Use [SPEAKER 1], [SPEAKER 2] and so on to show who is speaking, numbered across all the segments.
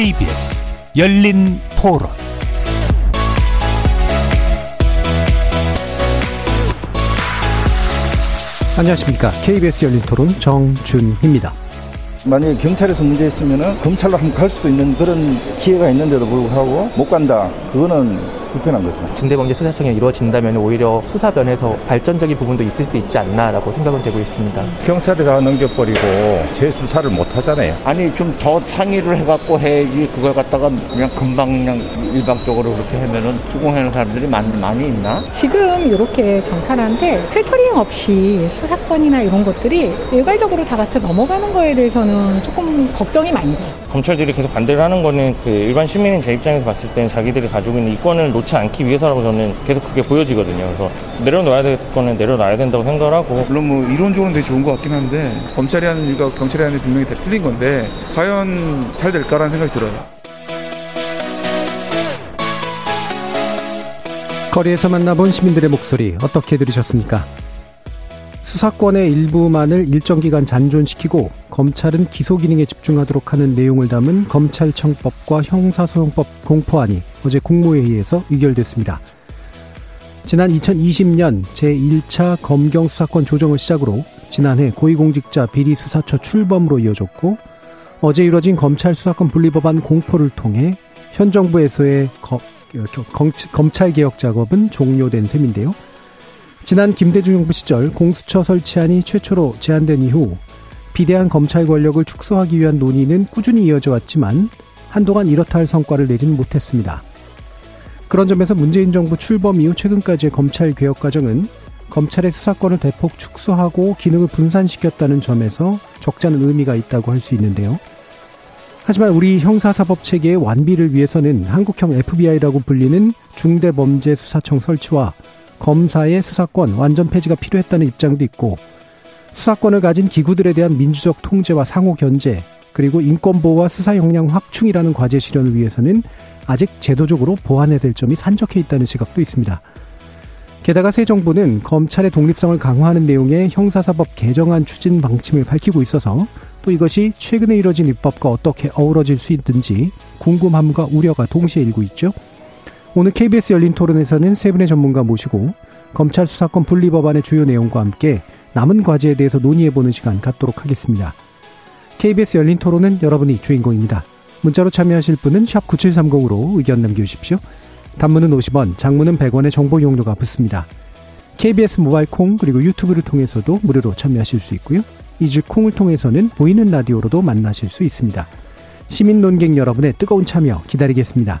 [SPEAKER 1] KBS 열린 토론
[SPEAKER 2] 안녕하십니까. KBS 열린 토론 정준희입니다.
[SPEAKER 3] 만약에 경찰에서 문제 있으면 검찰로 한번 갈 수도 있는 그런 기회가 있는데도 불구하고 못 간다. 그거는 불편한 거죠.
[SPEAKER 4] 중대범죄 수사청이 이루어진다면 오히려 수사변에서 발전적인 부분도 있을 수 있지 않나라고 생각은 되고 있습니다.
[SPEAKER 5] 경찰에 다 넘겨버리고 재수사를 못 하잖아요.
[SPEAKER 6] 아니 좀더 상의를 해갖고 해야지 그걸 갖다가 그냥 금방 그냥 일방적으로 그렇게 하면은 수긍하는 사람들이 많이, 많이 있나?
[SPEAKER 7] 지금 이렇게 경찰한테 필터링 없이 수사권이나 이런 것들이 일괄적으로 다 같이 넘어가는 거에 대해서는 조금 걱정이 많이 돼요.
[SPEAKER 8] 검찰들이 계속 반대를 하는 거는 그 일반 시민인 제 입장에서 봤을 때는 자기들이 가지고 있는 이권을 놓지 않기 위해서라고 저는 계속 그게 보여지거든요. 그래서 내려놔야 될 거는 내려놔야 된다고 생각을 하고
[SPEAKER 9] 물론 뭐 이론적으로는 되게 좋은 것 같긴 한데 검찰이 하는 일과 경찰이 하는 일 분명히 다 틀린 건데 과연 잘 될까라는 생각이 들어요.
[SPEAKER 2] 거리에서 만나본 시민들의 목소리 어떻게 들으셨습니까? 수사권의 일부만을 일정 기간 잔존시키고 검찰은 기소 기능에 집중하도록 하는 내용을 담은 검찰청법과 형사소송법 공포안이 어제 국무회의에서 의결됐습니다. 지난 2020년 제1차 검경 수사권 조정을 시작으로 지난해 고위공직자 비리 수사처 출범으로 이어졌고 어제 이뤄진 검찰 수사권 분리법안 공포를 통해 현 정부에서의 검찰 개혁 작업은 종료된 셈인데요. 지난 김대중 정부 시절 공수처 설치안이 최초로 제안된 이후 비대한 검찰 권력을 축소하기 위한 논의는 꾸준히 이어져 왔지만 한동안 이렇다 할 성과를 내지는 못했습니다. 그런 점에서 문재인 정부 출범 이후 최근까지의 검찰 개혁 과정은 검찰의 수사권을 대폭 축소하고 기능을 분산시켰다는 점에서 적잖은 의미가 있다고 할 수 있는데요. 하지만 우리 형사사법 체계의 완비를 위해서는 한국형 FBI라고 불리는 중대범죄수사청 설치와 검사의 수사권 완전 폐지가 필요했다는 입장도 있고 수사권을 가진 기구들에 대한 민주적 통제와 상호 견제 그리고 인권보호와 수사 역량 확충이라는 과제 실현을 위해서는 아직 제도적으로 보완해야 될 점이 산적해 있다는 시각도 있습니다. 게다가 새 정부는 검찰의 독립성을 강화하는 내용의 형사사법 개정안 추진 방침을 밝히고 있어서 또 이것이 최근에 이뤄진 입법과 어떻게 어우러질 수 있는지 궁금함과 우려가 동시에 일고 있죠. 오늘 KBS 열린 토론에서는 세 분의 전문가 모시고 검찰 수사권 분리 법안의 주요 내용과 함께 남은 과제에 대해서 논의해보는 시간 갖도록 하겠습니다. KBS 열린 토론은 여러분이 주인공입니다. 문자로 참여하실 분은 9730으로 의견 남겨주십시오. 단문은 50원, 장문은 100원의 정보 이용료가 붙습니다. KBS 모바일 콩 그리고 유튜브를 통해서도 무료로 참여하실 수 있고요. 이즈 콩을 통해서는 보이는 라디오로도 만나실 수 있습니다. 시민 논객 여러분의 뜨거운 참여 기다리겠습니다.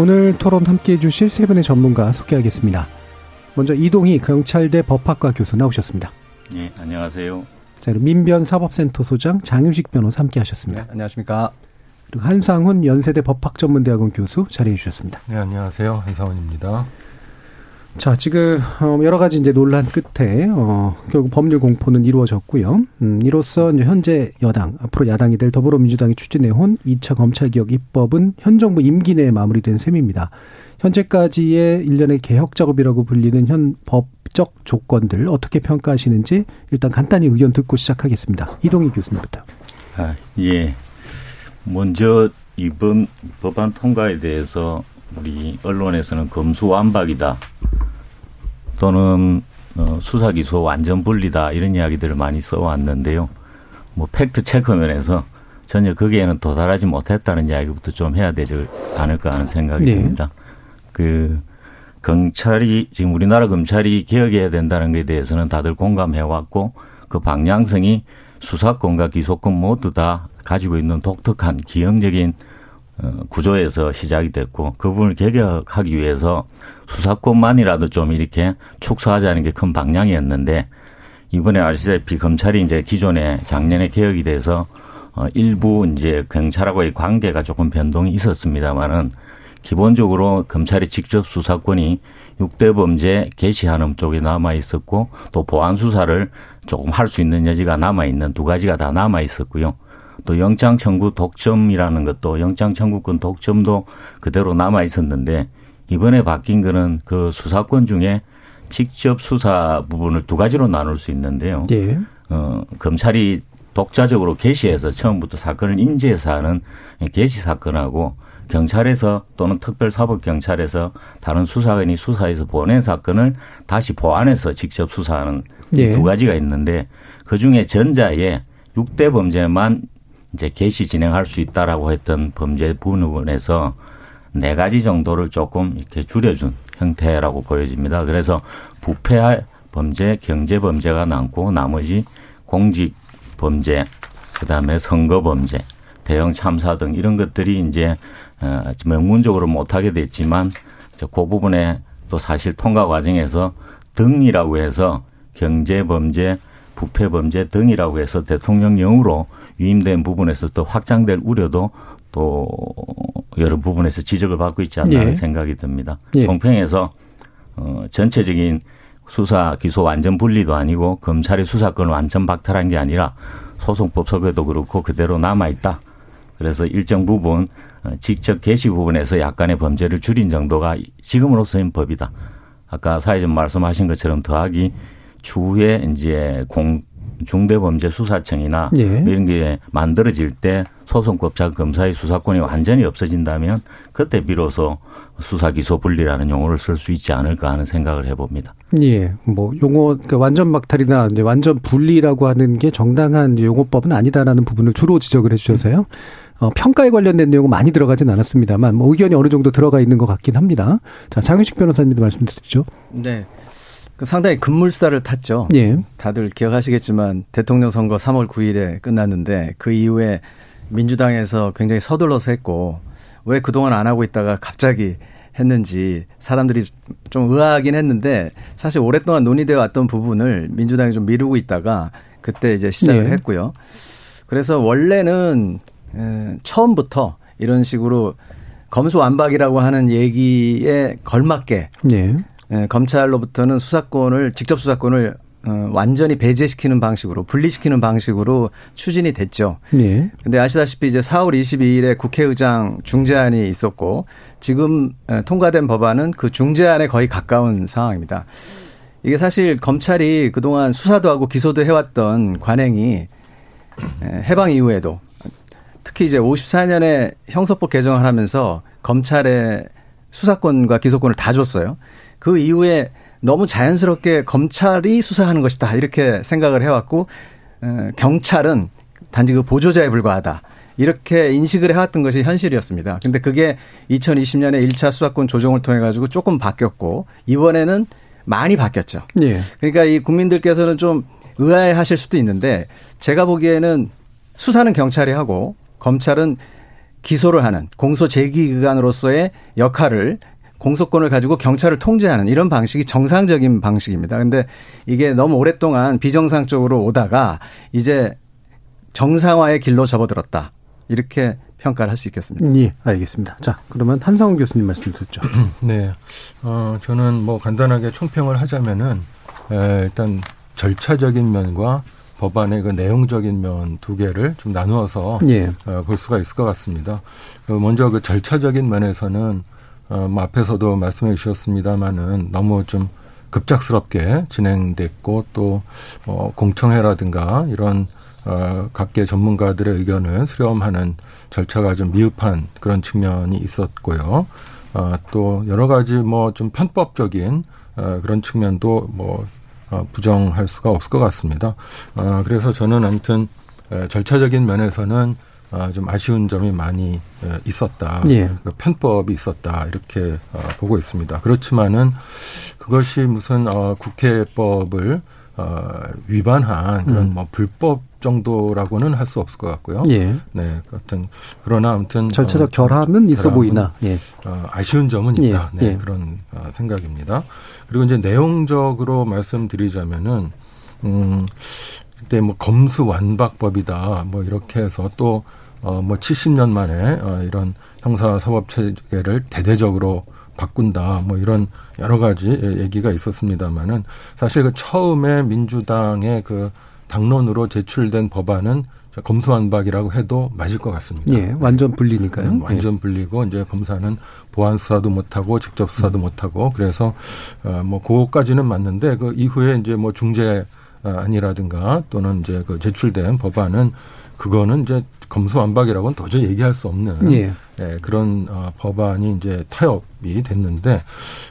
[SPEAKER 2] 오늘 토론 함께 해주실 세 분의 전문가 소개하겠습니다. 먼저 이동희 경찰대 법학과 교수 나오셨습니다.
[SPEAKER 10] 네, 안녕하세요.
[SPEAKER 2] 자, 그리고 민변 사법센터 소장 장유식 변호사 함께 하셨습니다.
[SPEAKER 11] 네, 안녕하십니까.
[SPEAKER 2] 그리고 한상훈 연세대 법학전문대학원 교수 자리해 주셨습니다.
[SPEAKER 12] 네, 안녕하세요. 한상훈입니다.
[SPEAKER 2] 자, 지금 어, 여러 가지 이제 논란 끝에 어 결국 법률 공포는 이루어졌고요. 음, 이로써 이제 현재 여당 앞으로 야당이 될 더불어민주당이 추진해온 2차 검찰 개혁 입법은 현 정부 임기 내에 마무리된 셈입니다. 현재까지의 일련의 개혁 작업이라고 불리는 현 법적 조건들 어떻게 평가하시는지 일단 간단히 의견 듣고 시작하겠습니다. 이동희 교수님부터.
[SPEAKER 10] 아, 예. 먼저 이번 법안 통과에 대해서 우리 언론에서는 검수완박이다. 또는 어, 수사 기소 완전 분리다 이런 이야기들을 많이 써왔는데요. 뭐 팩트 체크 면에서 전혀 거기에는 도달하지 못했다는 이야기부터 좀 해야 되지 않을까 하는 생각이 네. 듭니다. 그 경찰이 지금 우리나라 검찰이 개혁해야 된다는 것에 대해서는 다들 공감해 왔고 그 방향성이 수사권과 기소권 모두 다 가지고 있는 독특한 기형적인 어, 구조에서 시작이 됐고 그 부분을 개혁하기 위해서 수사권만이라도 좀 이렇게 축소하자는 게 큰 방향이었는데 이번에 아시다시피 검찰이 이제 기존에 작년에 개혁이 돼서 어, 일부 이제 경찰하고의 관계가 조금 변동이 있었습니다만은 기본적으로 검찰이 직접 수사권이 6대 범죄 개시하는 쪽에 남아 있었고 또 보안 수사를 조금 할 수 있는 여지가 남아 있는 두 가지가 다 남아 있었고요. 또 영장 청구 독점이라는 것도 영장 청구권 독점도 그대로 남아 있었는데 이번에 바뀐 거는 그 수사권 중에 직접 수사 부분을 두 가지로 나눌 수 있는데요.
[SPEAKER 2] 예.
[SPEAKER 10] 어, 검찰이 독자적으로 개시해서 처음부터 사건을 인지해서 하는 개시 사건하고 경찰에서 또는 특별사법경찰에서 다른 수사관이 수사해서 보낸 사건을 다시 보안해서 직접 수사하는
[SPEAKER 2] 예.
[SPEAKER 10] 두 가지가 있는데 그 중에 전자에 6대 범죄만 이제 개시 진행할 수 있다라고 했던 범죄 부분에서 네 가지 정도를 조금 이렇게 줄여준 형태라고 보여집니다. 그래서 부패 범죄, 경제 범죄가 남고 나머지 공직 범죄, 그다음에 선거 범죄, 대형 참사 등 이런 것들이 이제 어 명문적으로 못하게 됐지만 그 부분에 또 사실 통과 과정에서 등이라고 해서 경제 범죄, 부패 범죄 등이라고 해서 대통령령으로 위임된 부분에서 또 확장될 우려도 또 여러 부분에서 지적을 받고 있지 않나 하는
[SPEAKER 2] 예.
[SPEAKER 10] 생각이 듭니다.
[SPEAKER 2] 예.
[SPEAKER 10] 총평에서 어 전체적인 수사 기소 완전 분리도 아니고 검찰의 수사권을 완전 박탈한 게 아니라 소송법 설계도 그렇고 그대로 남아 있다. 그래서 일정 부분 어, 직접 개시 부분에서 약간의 범죄를 줄인 정도가 지금으로서는 법이다. 아까 사회전 말씀하신 것처럼 더하기 추후에 이제 공 중대범죄 수사청이나
[SPEAKER 2] 예.
[SPEAKER 10] 이런 게 만들어질 때 소송법자 검사의 수사권이 완전히 없어진다면 그때 비로소 수사 기소 분리라는 용어를 쓸 수 있지 않을까 하는 생각을 해봅니다.
[SPEAKER 2] 예, 뭐 용어 그러니까 완전 박탈이나 이제 완전 분리라고 하는 게 정당한 용어법은 아니다라는 부분을 주로 지적을 해주셔서요. 어, 평가에 관련된 내용은 많이 들어가진 않았습니다만 뭐 의견이 어느 정도 들어가 있는 것 같긴 합니다. 자, 장윤식 변호사님도 말씀 드리죠.
[SPEAKER 11] 네. 그 상당히 급물살을 탔죠.
[SPEAKER 2] 예.
[SPEAKER 11] 다들 기억하시겠지만 대통령 선거 3월 9일에 끝났는데 그 이후에 민주당에서 굉장히 서둘러서 했고 왜 그동안 안 하고 있다가 갑자기 했는지 사람들이 좀 의아하긴 했는데 사실 오랫동안 논의되어 왔던 부분을 민주당이 좀 미루고 있다가 그때 이제 시작을
[SPEAKER 2] 네.
[SPEAKER 11] 했고요. 그래서 원래는 에, 처음부터 이런 식으로 검수완박이라고 하는 얘기에 걸맞게
[SPEAKER 2] 예.
[SPEAKER 11] 예, 검찰로부터는 수사권을 직접 수사권을 어, 완전히 배제시키는 방식으로 분리시키는 방식으로 추진이 됐죠.
[SPEAKER 2] 예.
[SPEAKER 11] 근데 아시다시피 이제 4월 22일에 국회의장 중재안이 있었고 지금 에, 통과된 법안은 그 중재안에 거의 가까운 상황입니다. 이게 사실 검찰이 그동안 수사도 하고 기소도 해왔던 관행이 에, 해방 이후에도 특히 이제 54년에 형사법 개정을 하면서 검찰의 수사권과 기소권을 다 줬어요. 그 이후에 너무 자연스럽게 검찰이 수사하는 것이다 이렇게 생각을 해왔고 어, 경찰은 단지 그 보조자에 불과하다. 이렇게 인식을 해왔던 것이 현실이었습니다. 근데 그게 2020년에 1차 수사권 조정을 통해 가지고 조금 바뀌었고 이번에는 많이 바뀌었죠.
[SPEAKER 2] 예.
[SPEAKER 11] 그러니까 이 국민들께서는 좀 의아해 하실 수도 있는데 제가 보기에는 수사는 경찰이 하고 검찰은 기소를 하는 공소 제기 기관으로서의 역할을 공소권을 가지고 경찰을 통제하는 이런 방식이 정상적인 방식입니다. 근데 이게 너무 오랫동안 비정상적으로 오다가 이제 정상화의 길로 접어들었다. 이렇게 평가를 할 수 있겠습니다.
[SPEAKER 2] 예, 알겠습니다. 자, 그러면 한상훈 교수님 말씀 듣죠.
[SPEAKER 12] 네. 어, 저는 뭐 간단하게 총평을 하자면은, 에, 일단 절차적인 면과 법안의 그 내용적인 면 두 개를 좀 나누어서
[SPEAKER 2] 예.
[SPEAKER 12] 어, 볼 수가 있을 것 같습니다. 그 먼저 그 절차적인 면에서는 어, 뭐 앞에서도 말씀해 주셨습니다마는 너무 좀 급작스럽게 진행됐고 또 어, 공청회라든가 이런 어, 각계 전문가들의 의견을 수렴하는 절차가 좀 미흡한 그런 측면이 있었고요. 어, 또 여러 가지 뭐 좀 편법적인 어, 그런 측면도 뭐 어, 부정할 수가 없을 것 같습니다. 어, 그래서 저는 아무튼 에, 절차적인 면에서는 어, 좀 아쉬운 점이 많이 에, 있었다.
[SPEAKER 2] 예.
[SPEAKER 12] 그 편법이 있었다 이렇게 어, 보고 있습니다. 그렇지만은 그것이 무슨 어, 국회법을 어, 위반한 그런
[SPEAKER 2] 음.
[SPEAKER 12] 뭐 불법 정도라고는 할 수 없을 것 같고요.
[SPEAKER 2] 예.
[SPEAKER 12] 네, 아무튼 그러나 아무튼
[SPEAKER 2] 절차적 결함은 있어
[SPEAKER 12] 결함은,
[SPEAKER 2] 보이나. 예.
[SPEAKER 12] 어, 아쉬운 점은
[SPEAKER 2] 예,
[SPEAKER 12] 있다. 네,
[SPEAKER 2] 예.
[SPEAKER 12] 그런 어, 생각입니다. 그리고 이제 내용적으로 말씀드리자면은 음, 그때 뭐 검수 완박법이다 뭐 이렇게 해서 또 어 뭐 70년 만에 어 이런 형사 사법 체계를 대대적으로 바꾼다 뭐 이런 여러 가지 얘기가 있었습니다만은 사실 그 처음에 민주당의 그 당론으로 제출된 법안은 검수완박이라고 해도 맞을 것 같습니다.
[SPEAKER 2] 예, 완전 분리니까요.
[SPEAKER 12] 네, 완전 분리고 이제 검사는 보안 수사도 못하고 직접 수사도 음. 못하고 그래서 어뭐 그거까지는 맞는데 그 이후에 이제 뭐 중재 아니라든가 또는 이제 그 제출된 법안은 그거는 이제 검수완박이라고는 도저히 얘기할 수 없는 예. 예, 그런 어, 법안이 이제 타협이 됐는데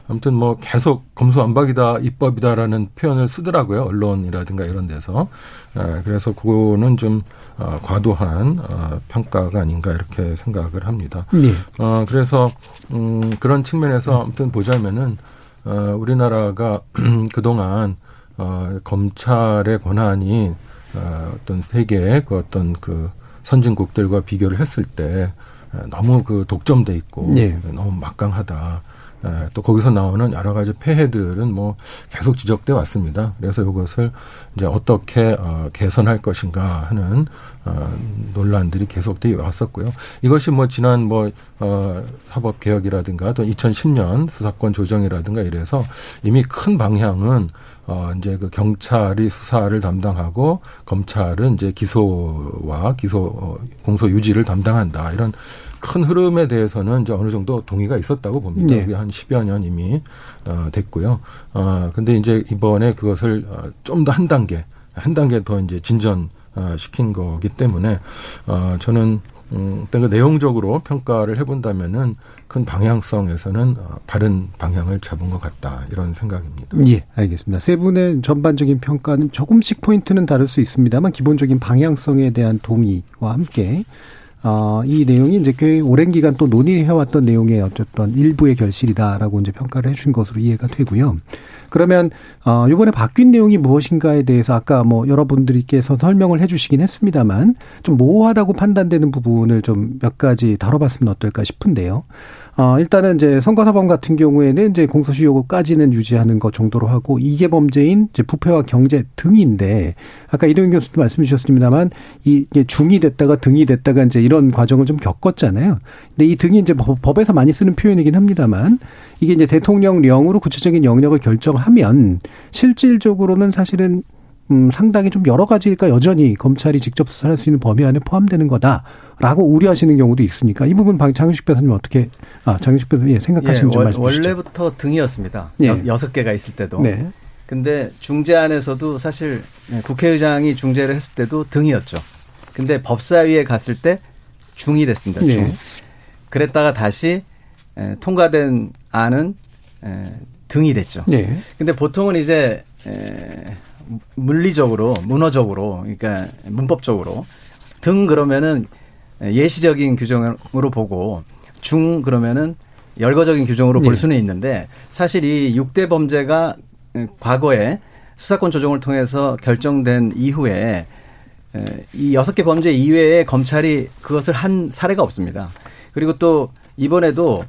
[SPEAKER 12] 아무튼 뭐 계속 검수완박이다 입법이다라는 표현을 쓰더라고요 언론이라든가 이런 데서 예, 그래서 그거는 좀 어, 과도한 어, 평가가 아닌가 이렇게 생각을 합니다. 예. 어, 그래서 음, 그런 측면에서 아무튼 보자면은 어, 우리나라가 그동안 어, 검찰의 권한이 어, 어떤 세계의 그 어떤 그 선진국들과 비교를 했을 때 너무 그 독점돼 있고 네. 너무 막강하다. 또 거기서 나오는 여러 가지 폐해들은 뭐 계속 지적돼 왔습니다. 그래서 이것을 이제 어떻게 어 개선할 것인가 하는 어 논란들이 계속돼 왔었고요. 이것이 뭐 지난 뭐 어 사법 개혁이라든가 또 2010년 수사권 조정이라든가 이래서 이미 큰 방향은 어, 이제 그 경찰이 수사를 담당하고 검찰은 이제 기소와 기소, 어, 공소 유지를 담당한다. 이런 큰 흐름에 대해서는 이제 어느 정도 동의가 있었다고 봅니다. 네. 그게 한 10여 년 이미, 어, 됐고요. 어, 근데 이제 이번에 그것을 어, 좀더 한 단계, 한 단계 더 이제 진전, 어, 시킨 거기 때문에, 어, 저는 음, 어떤 그 내용적으로 평가를 해본다면은 큰 방향성에서는 어, 바른 방향을 잡은 것 같다 이런 생각입니다.
[SPEAKER 2] 예, 알겠습니다. 세 분의 전반적인 평가는 조금씩 포인트는 다를 수 있습니다만 기본적인 방향성에 대한 동의와 함께 어, 이 내용이 이제 꽤 오랜 기간 또 논의해왔던 내용의 어쨌든 일부의 결실이다라고 이제 평가를 해주신 것으로 이해가 되고요. 그러면 어 이번에 바뀐 내용이 무엇인가에 대해서 아까 뭐 여러분들께서 설명을 해주시긴 했습니다만 좀 모호하다고 판단되는 부분을 좀 몇 가지 다뤄봤으면 어떨까 싶은데요. 어, 일단은 이제 선거사범 같은 경우에는 이제 공소시효까지는 유지하는 것 정도로 하고 이게 범죄인 이제 부패와 경제 등인데 아까 이동현 교수도 말씀 주셨습니다만 이게 중이 됐다가 등이 됐다가 이제 이런 과정을 좀 겪었잖아요. 근데 이 등이 이제 법에서 많이 쓰는 표현이긴 합니다만 이게 이제 대통령령으로 구체적인 영역을 결정하면 실질적으로는 사실은 음, 상당히 좀 여러 가지가 여전히 검찰이 직접 수사할 수 있는 범위 안에 포함되는 거다라고 우려하시는 경우도 있으니까 이 부분 장윤식 변호사님 어떻게 아 장윤식 변호사님 예, 생각하시는 예, 좀 말씀 주시죠.
[SPEAKER 11] 원래부터 등이었습니다. 예. 여섯 개가 있을 때도. 네. 근데 중재 안에서도 사실 네, 국회의장이 중재를 했을 때도 등이었죠. 근데 법사위에 갔을 때 중이 됐습니다. 중. 네. 그랬다가 다시 통과된 안은 등이 됐죠. 네. 근데 보통은 이제 물리적으로, 문어적으로, 그러니까 문법적으로 등 그러면은 예시적인 규정으로 보고 중 그러면은 열거적인 규정으로 볼 네. 수는 있는데 사실 이 6대 범죄가 과거에 수사권 조정을 통해서 결정된 이후에 이 여섯 개 범죄 이외에 검찰이 그것을 한 사례가 없습니다. 그리고 또 이번에도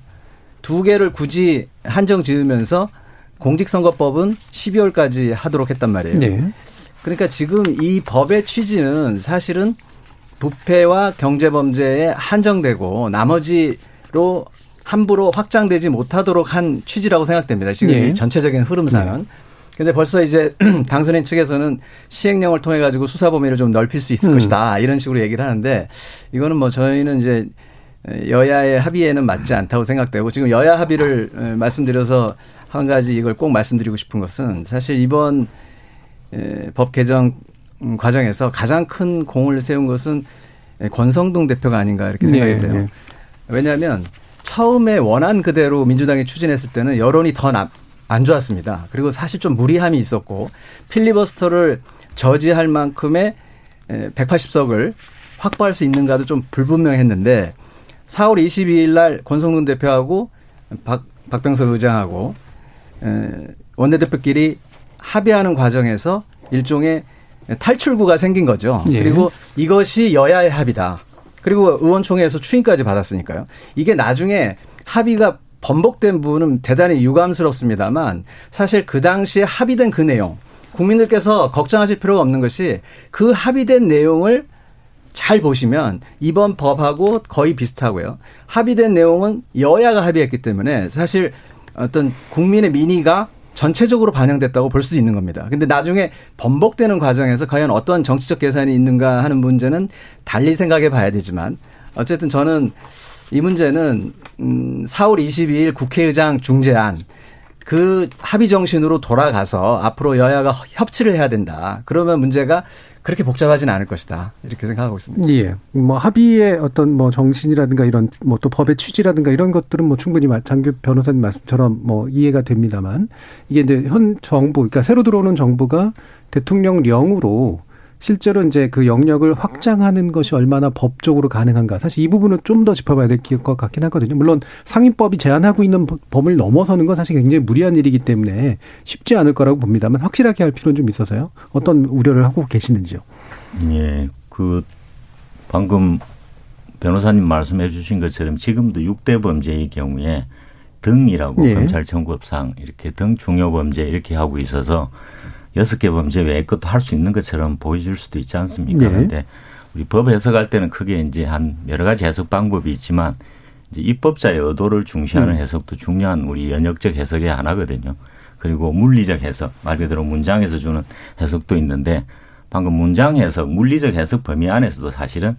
[SPEAKER 11] 두 개를 굳이 한정 지으면서 공직선거법은 12월까지 하도록 했단 말이에요. 네. 그러니까 지금 이 법의 취지는 사실은 부패와 경제범죄에 한정되고 나머지로 함부로 확장되지 못하도록 한 취지라고 생각됩니다. 지금 네. 이 전체적인 흐름상은. 네. 근데 벌써 이제 당선인 측에서는 시행령을 통해 가지고 수사 범위를 좀 넓힐 수 있을 음. 것이다. 이런 식으로 얘기를 하는데 이거는 뭐 저희는 이제 여야의 합의에는 맞지 않다고 생각되고 지금 여야 합의를 말씀드려서 한 가지 이걸 꼭 말씀드리고 싶은 것은 사실 이번 법 개정 과정에서 가장 큰 공을 세운 것은 권성동 대표가 아닌가 이렇게 생각이 네, 돼요. 네, 네. 왜냐하면 처음에 원한 그대로 민주당이 추진했을 때는 여론이 더 안 좋았습니다. 그리고 사실 좀 무리함이 있었고 필리버스터를 저지할 만큼의 180석을 확보할 수 있는가도 좀 불분명했는데 4월 22일 날 권성동 대표하고 박, 박병석 의장하고 원내대표끼리 합의하는 과정에서 일종의 탈출구가 생긴 거죠. 예. 그리고 이것이 여야의 합의다. 그리고 의원총회에서 추인까지 받았으니까요. 이게 나중에 합의가 번복된 부분은 대단히 유감스럽습니다만 사실 그 당시에 합의된 그 내용 국민들께서 걱정하실 필요가 없는 것이 그 합의된 내용을 잘 보시면 이번 법하고 거의 비슷하고요. 합의된 내용은 여야가 합의했기 때문에 사실 어떤 국민의 민의가 전체적으로 반영됐다고 볼 수도 있는 겁니다. 근데 나중에 번복되는 과정에서 과연 어떤 정치적 계산이 있는가 하는 문제는 달리 생각해 봐야 되지만 어쨌든 저는 이 문제는 음 4월 22일 국회의장 중재안 그 합의 정신으로 돌아가서 앞으로 여야가 협치를 해야 된다. 그러면 문제가 그렇게 복잡하지는 않을 것이다. 이렇게 생각하고 있습니다.
[SPEAKER 2] 예. 뭐 합의의 어떤 뭐 정신이라든가 이런 뭐 또 법의 취지라든가 이런 것들은 뭐 충분히 장규 변호사님 말씀처럼 뭐 이해가 됩니다만 이게 이제 현 정부 그러니까 새로 들어오는 정부가 대통령령으로 실제로 이제 그 영역을 확장하는 것이 얼마나 법적으로 가능한가. 사실 이 부분은 좀 더 짚어봐야 될 것 같긴 하거든요. 물론 상임법이 제한하고 있는 범을 넘어서는 건 사실 굉장히 무리한 일이기 때문에 쉽지 않을 거라고 봅니다만 확실하게 할 필요는 좀 있어서요. 어떤 우려를 하고 계시는지요?
[SPEAKER 10] 예. 그 방금 변호사님 말씀해 주신 것처럼 지금도 6대 범죄의 경우에 등이라고 예. 검찰청구법상 이렇게 등 중요 범죄 이렇게 하고 있어서 여섯 개 범죄 외의 것도 할 수 있는 것처럼 보여질 수도 있지 않습니까? 네. 그런데 우리 법 해석할 때는 크게 이제 한 여러 가지 해석 방법이 있지만 이제 입법자의 의도를 중시하는 음. 해석도 중요한 우리 연역적 해석의 하나거든요. 그리고 물리적 해석, 말 그대로 문장에서 주는 해석도 있는데 방금 문장 해석, 물리적 해석 범위 안에서도 사실은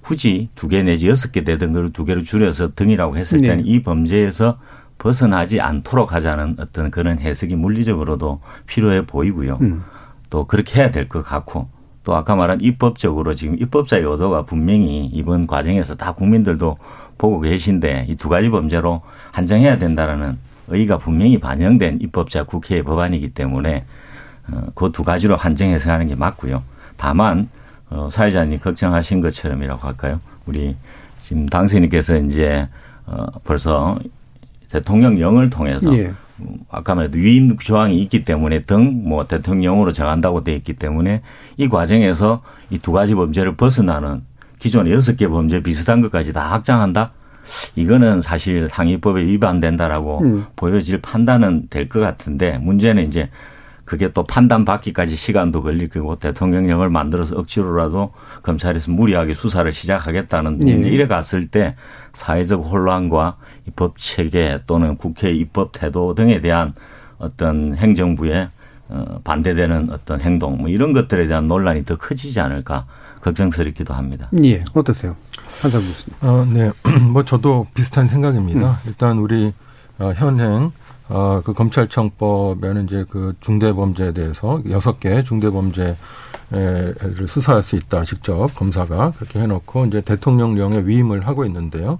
[SPEAKER 10] 굳이 두 개 내지 여섯 개 되던 걸 두 개로 줄여서 등이라고 했을 때는 네. 이 범죄에서 벗어나지 않도록 하자는 어떤 그런 해석이 물리적으로도 필요해 보이고요. 음. 또 그렇게 해야 될 것 같고 또 아까 말한 입법적으로 지금 입법자의 의도가 분명히 이번 과정에서 다 국민들도 보고 계신데 이 두 가지 범죄로 한정해야 된다라는 의의가 분명히 반영된 입법자 국회의 법안이기 때문에 어, 그두 가지로 한정해서 하는 게 맞고요. 다만 어, 사회자님 걱정하신 것처럼이라고 할까요? 우리 지금 당선인께서 이제 어, 벌써 대통령령을 통해서 예. 아까 말해도 위임 조항이 있기 때문에 등 뭐 대통령으로 정한다고 돼 있기 때문에 이 과정에서 이 두 가지 범죄를 벗어나는 기존의 여섯 개 범죄 비슷한 것까지 다 확장한다? 이거는 사실 상위법에 위반된다라고 음. 보여질 판단은 될 것 같은데 문제는 이제 그게 또 판단 받기까지 시간도 걸릴 거고 대통령령을 만들어서 억지로라도 검찰에서 무리하게 수사를 시작하겠다는 네. 이래 갔을 때 사회적 혼란과 법 체계 또는 국회 입법 태도 등에 대한 어떤 행정부의 어, 반대되는 어떤 행동 뭐 이런 것들에 대한 논란이 더 커지지 않을까 걱정스럽기도 합니다.
[SPEAKER 2] 예, 어떠세요, 한상 교수님?
[SPEAKER 12] 어, 네, 뭐 저도 비슷한 생각입니다. 음. 일단 우리 어, 현행 어, 그 검찰청법에는 이제 그 중대범죄에 대해서 여섯 개 중대범죄를 수사할 수 있다. 직접 검사가 그렇게 해놓고 이제 대통령령에 위임을 하고 있는데요.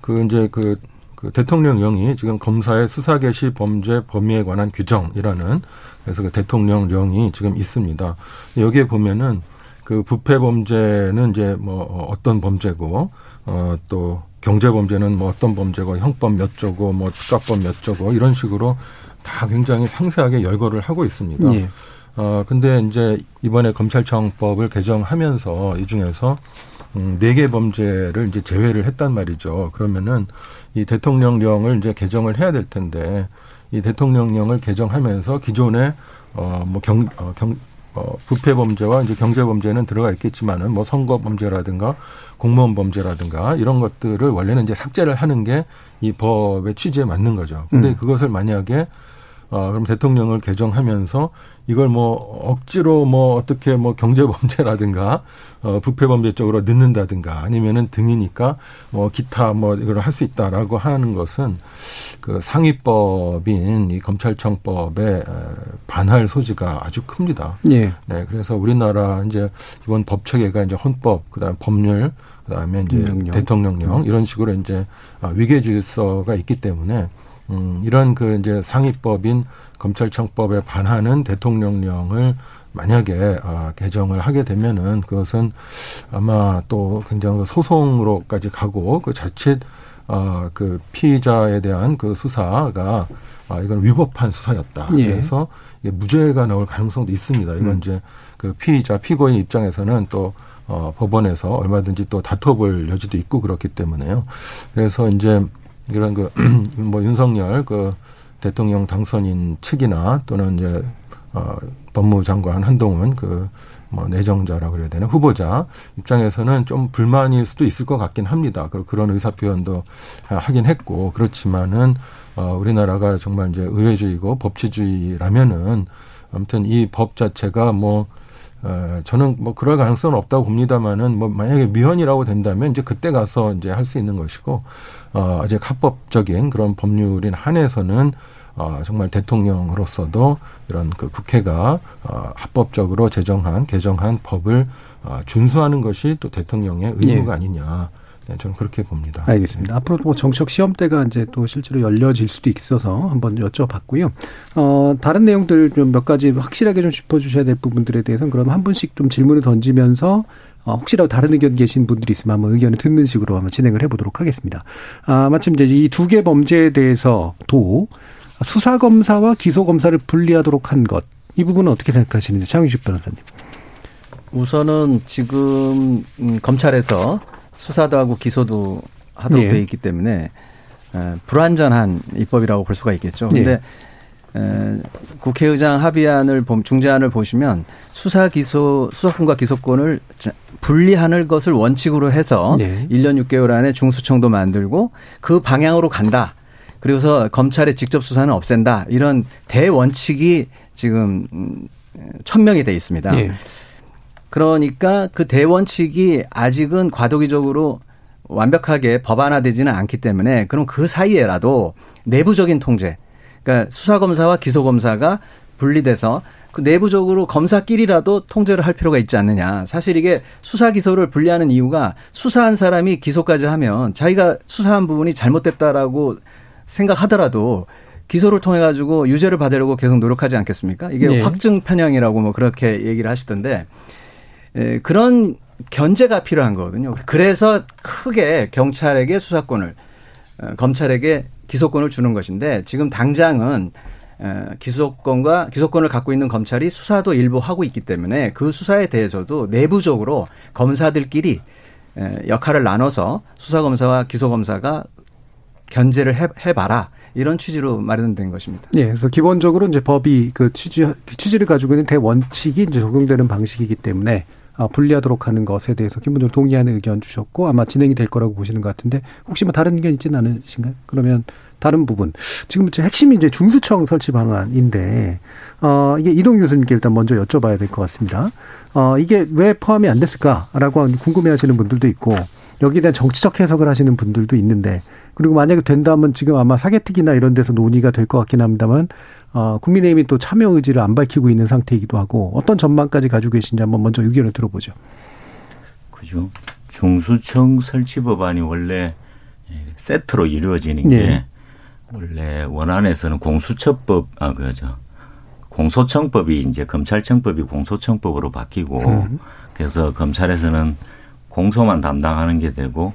[SPEAKER 12] 그 이제 그, 그 대통령령이 지금 검사의 수사 개시 범죄 범위에 관한 규정이라는 그래서 그 대통령령이 지금 있습니다. 여기에 보면은 그 부패 범죄는 이제 뭐 어떤 범죄고 어 또 경제 범죄는 뭐 어떤 범죄고 형법 몇 조고 뭐 특가법 몇 조고 이런 식으로 다 굉장히 상세하게 열거를 하고 있습니다. 예. 어 근데 이제 이번에 검찰청법을 개정하면서 이 중에서 음, 네개 범죄를 이제 제외를 했단 말이죠. 그러면은 이 대통령령을 이제 개정을 해야 될 텐데 이 대통령령을 개정하면서 기존에 어뭐 경, 어, 경, 어, 부패 범죄와 이제 경제 범죄는 들어가 있겠지만은 뭐 선거 범죄라든가 공무원 범죄라든가 이런 것들을 원래는 이제 삭제를 하는 게 이 법의 취지에 맞는 거죠. 근데 음. 그것을 만약에 어, 그럼 대통령을 개정하면서 이걸 뭐 억지로 뭐 어떻게 뭐 경제 범죄라든가 어, 부패범죄 쪽으로 넣는다든가 아니면은 등이니까 뭐 기타 뭐 이걸 할 수 있다라고 하는 것은 그 상위법인 이 검찰청법에 반할 소지가 아주 큽니다. 예. 네. 그래서 우리나라 이제 이번 법 체계가 이제 헌법 그다음 법률 그다음에 이제 명령. 대통령령 음. 이런 식으로 이제 아, 위계 질서가 있기 때문에 음, 이런 그 이제 상위법인 검찰청법에 반하는 대통령령을 만약에 아, 개정을 하게 되면은 그것은 아마 또 굉장히 소송으로까지 가고 그 자칫 아, 그 피의자에 대한 그 수사가 아, 이건 위법한 수사였다. 예. 그래서 무죄가 나올 가능성도 있습니다. 이건 음. 이제 그 피의자 피고인 입장에서는 또 어, 법원에서 얼마든지 또 다퉈볼 여지도 있고 그렇기 때문에요. 그래서 이제 이런 그 뭐 윤석열 그 대통령 당선인 측이나 또는 이제 어 법무장관 한동훈 그 뭐 내정자라 그래야 되나 후보자 입장에서는 좀 불만일 수도 있을 것 같긴 합니다. 그런 의사 표현도 하긴 했고 그렇지만은 어 우리나라가 정말 이제 의회주의고 법치주의라면은 아무튼 이 법 자체가 뭐 어, 저는 뭐 그럴 가능성은 없다고 봅니다만은 뭐 만약에 미연이라고 된다면 이제 그때 가서 이제 할 수 있는 것이고 어, 아직 합법적인 그런 법률인 한에서는 어, 정말 대통령으로서도 이런 그 국회가 어, 합법적으로 제정한 개정한 법을 어, 준수하는 것이 또 대통령의 의무가
[SPEAKER 2] 예.
[SPEAKER 12] 아니냐. 네, 저는 그렇게 봅니다.
[SPEAKER 2] 알겠습니다. 앞으로 뭐 정치적 시험대가 이제 또 실제로 열려질 수도 있어서 한번 여쭤봤고요. 어, 다른 내용들 좀 몇 가지 확실하게 좀 짚어주셔야 될 부분들에 대해서는 그럼 한 분씩 좀 질문을 던지면서 어, 혹시라도 다른 의견 계신 분들이 있으면 한번 의견을 듣는 식으로 한번 진행을 해보도록 하겠습니다. 아, 마침 이제 이 두 개 범죄에 대해서도 수사검사와 기소검사를 분리하도록 한 것. 이 부분은 어떻게 생각하시는지 장윤식 변호사님.
[SPEAKER 11] 우선은 지금 음, 검찰에서 수사도 하고 기소도 하도록
[SPEAKER 2] 네.
[SPEAKER 11] 돼 있기 때문에 에, 불완전한 입법이라고 볼 수가 있겠죠.
[SPEAKER 2] 네.
[SPEAKER 11] 근데 에, 국회의장 합의안을 봄 중재안을 보시면 수사 기소 수사권과 기소권을 자- 분리하는 것을 원칙으로 해서
[SPEAKER 2] 네.
[SPEAKER 11] 1년 6개월 안에 중수청도 만들고 그 방향으로 간다. 그리고서 검찰의 직접 수사는 없앤다. 이런 대원칙이 지금 음, 천명이 돼 있습니다.
[SPEAKER 2] 예.
[SPEAKER 11] 그러니까 그 대원칙이 아직은 과도기적으로 완벽하게 법안화되지는 않기 때문에 그럼 그 사이에라도 내부적인 통제, 그러니까 수사검사와 기소검사가 분리돼서 그 내부적으로 검사끼리라도 통제를 할 필요가 있지 않느냐. 사실 이게 수사 기소를 분리하는 이유가 수사한 사람이 기소까지 하면 자기가 수사한 부분이 잘못됐다라고 생각하더라도 기소를 통해 가지고 유죄를 받으려고 계속 노력하지 않겠습니까? 이게
[SPEAKER 2] 네.
[SPEAKER 11] 확증 편향이라고 뭐 그렇게 얘기를 하시던데 에, 그런 견제가 필요한 거거든요. 그래서 크게 경찰에게 수사권을 어, 검찰에게 기소권을 주는 것인데 지금 당장은 에, 기소권과 기소권을 갖고 있는 검찰이 수사도 일부 하고 있기 때문에 그 수사에 대해서도 내부적으로 검사들끼리 에, 역할을 나눠서 수사검사와 기소검사가 견제를 해, 해봐라 이런 취지로 마련된 것입니다.
[SPEAKER 2] 예, 그래서 기본적으로 이제 법이 그 취지, 취지를 가지고 있는 대원칙이 이제 적용되는 방식이기 때문에 아, 분리하도록 하는 것에 대해서 기본적으로 동의하는 의견 주셨고 아마 진행이 될 거라고 보시는 것 같은데 혹시 뭐 다른 의견 있지는 않으신가요? 그러면 다른 부분 지금 핵심이 이제 중수청 설치 방안인데 어 이게 이동 교수님께 일단 먼저 여쭤봐야 될 것 같습니다. 어 이게 왜 포함이 안 됐을까라고 궁금해하시는 분들도 있고 여기에 대한 정치적 해석을 하시는 분들도 있는데 그리고 만약에 된다면 지금 아마 사개특위나 이런 데서 논의가 될 것 같긴 합니다만 어, 국민의힘이 또 참여 의지를 안 밝히고 있는 상태이기도 하고 어떤 전망까지 가지고 계신지 한번 먼저 의견을 들어보죠.
[SPEAKER 10] 그죠. 중수청 설치 법안이 원래 세트로 이루어지는 게
[SPEAKER 2] 예.
[SPEAKER 10] 원래 원안에서는 공수처법 아 그죠. 공소청법이 이제 검찰청법이 공소청법으로 바뀌고
[SPEAKER 2] 음.
[SPEAKER 10] 그래서 검찰에서는 공소만 담당하는 게 되고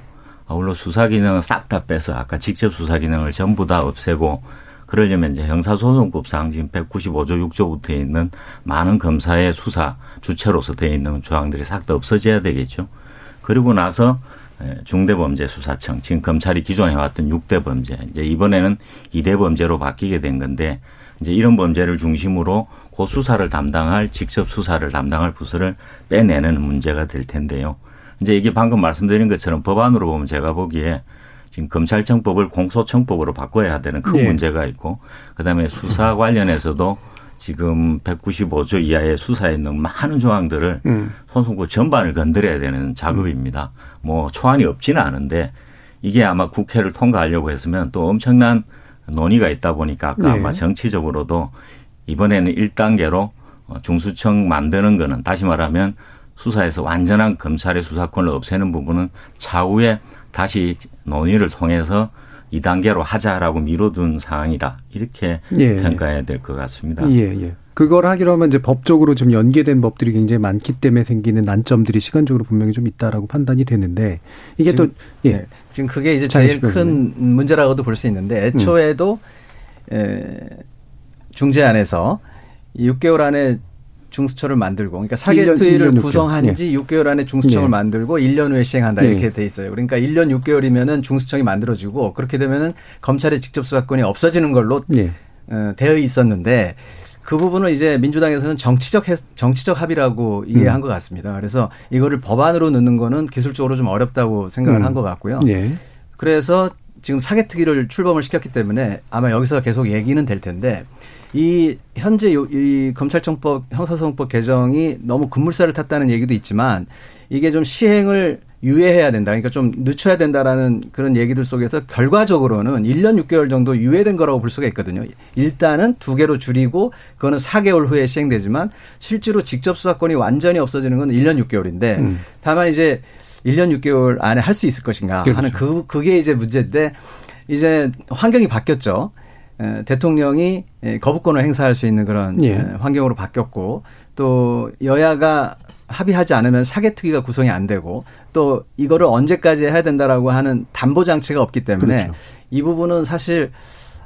[SPEAKER 10] 아울러 수사 기능을 싹다 빼서 아까 직접 수사 기능을 전부 다 없애고 그러려면 이제 형사소송법상 지금 195조 6조부터 있는 많은 검사의 수사 주체로서 되어 있는 조항들이 싹 다 없어져야 되겠죠. 그리고 나서 중대범죄수사청 지금 검찰이 기존에 해왔던 6대 범죄 이제 이번에는 2대 범죄로 바뀌게 된 건데 이제 이런 범죄를 중심으로 고 수사를 담당할 직접 수사를 담당할 부서를 빼내는 문제가 될 텐데요. 이제 이게 방금 말씀드린 것처럼 법안으로 보면 제가 보기에 지금 검찰청법을 공소청법으로 바꿔야 되는 큰
[SPEAKER 2] 네.
[SPEAKER 10] 문제가 있고 그다음에 수사 관련해서도 지금 195조 이하의 수사에 있는 많은 조항들을
[SPEAKER 2] 음.
[SPEAKER 10] 소송법 전반을 건드려야 되는 작업입니다. 뭐 초안이 없지는 않은데 이게 아마 국회를 통과하려고 했으면 또 엄청난 논의가 있다 보니까 아까
[SPEAKER 2] 네.
[SPEAKER 10] 아마 정치적으로도 이번에는 1단계로 중수청 만드는 거는 다시 말하면 수사에서 완전한 검찰의 수사권을 없애는 부분은 차후에 다시 논의를 통해서 2단계로 하자라고 미뤄둔 상황이다. 이렇게
[SPEAKER 2] 예.
[SPEAKER 10] 평가해야 될 것 같습니다.
[SPEAKER 2] 예, 예. 그걸 하기로 하면 이제 법적으로 좀 연계된 법들이 굉장히 많기 때문에 생기는 난점들이 시간적으로 분명히 좀 있다라고 판단이 되는데 이게
[SPEAKER 11] 지금,
[SPEAKER 2] 또 예.
[SPEAKER 11] 네. 지금 그게 이제 제일 큰 문제라고도 볼 수 있는데 애초에도 에, 중재 안에서 이 6개월 안에 중수처를 만들고 그러니까
[SPEAKER 2] 1년 6개월.
[SPEAKER 11] 구성한 지 6개월 안에 중수청을
[SPEAKER 2] 예.
[SPEAKER 11] 만들고 1년 후에 시행한다
[SPEAKER 2] 예.
[SPEAKER 11] 이렇게 돼 있어요. 그러니까 1년 6개월이면은 중수청이 만들어지고 그렇게 되면은 검찰의 직접 수사권이 없어지는 걸로
[SPEAKER 2] 예.
[SPEAKER 11] 어, 되어 있었는데 그 부분을 이제 민주당에서는 정치적 정치적 합의라고 이해한 음. 것 같습니다. 그래서 이거를 법안으로 넣는 거는 기술적으로 좀 어렵다고 생각을 음. 한것 같고요. 예. 그래서 지금 사개특위를 출범을 시켰기 때문에 아마 여기서 계속 얘기는 될 텐데 이 현재 이 검찰청법 형사소송법 개정이 너무 급물살을 탔다는 얘기도 있지만 이게 좀 시행을 유예해야 된다. 그러니까 좀 늦춰야 된다라는 그런 얘기들 속에서 결과적으로는 1년 6개월 정도 유예된 거라고 볼 수가 있거든요. 일단은 두 개로 줄이고 그거는 4개월 후에 시행되지만 실제로 직접 수사권이 완전히 없어지는 건 1년 6개월인데 음. 다만 이제 1년 6개월 안에 할 수 있을 것인가 그렇죠. 하는 그 그게 이제 문제인데 이제 환경이 바뀌었죠. 대통령이 거부권을 행사할 수 있는 그런 예. 환경으로 바뀌었고 또 여야가 합의하지 않으면 사개특위가 구성이 안 되고 또 이거를 언제까지 해야 된다라고 하는 담보 장치가 없기 때문에 그렇죠. 이 부분은 사실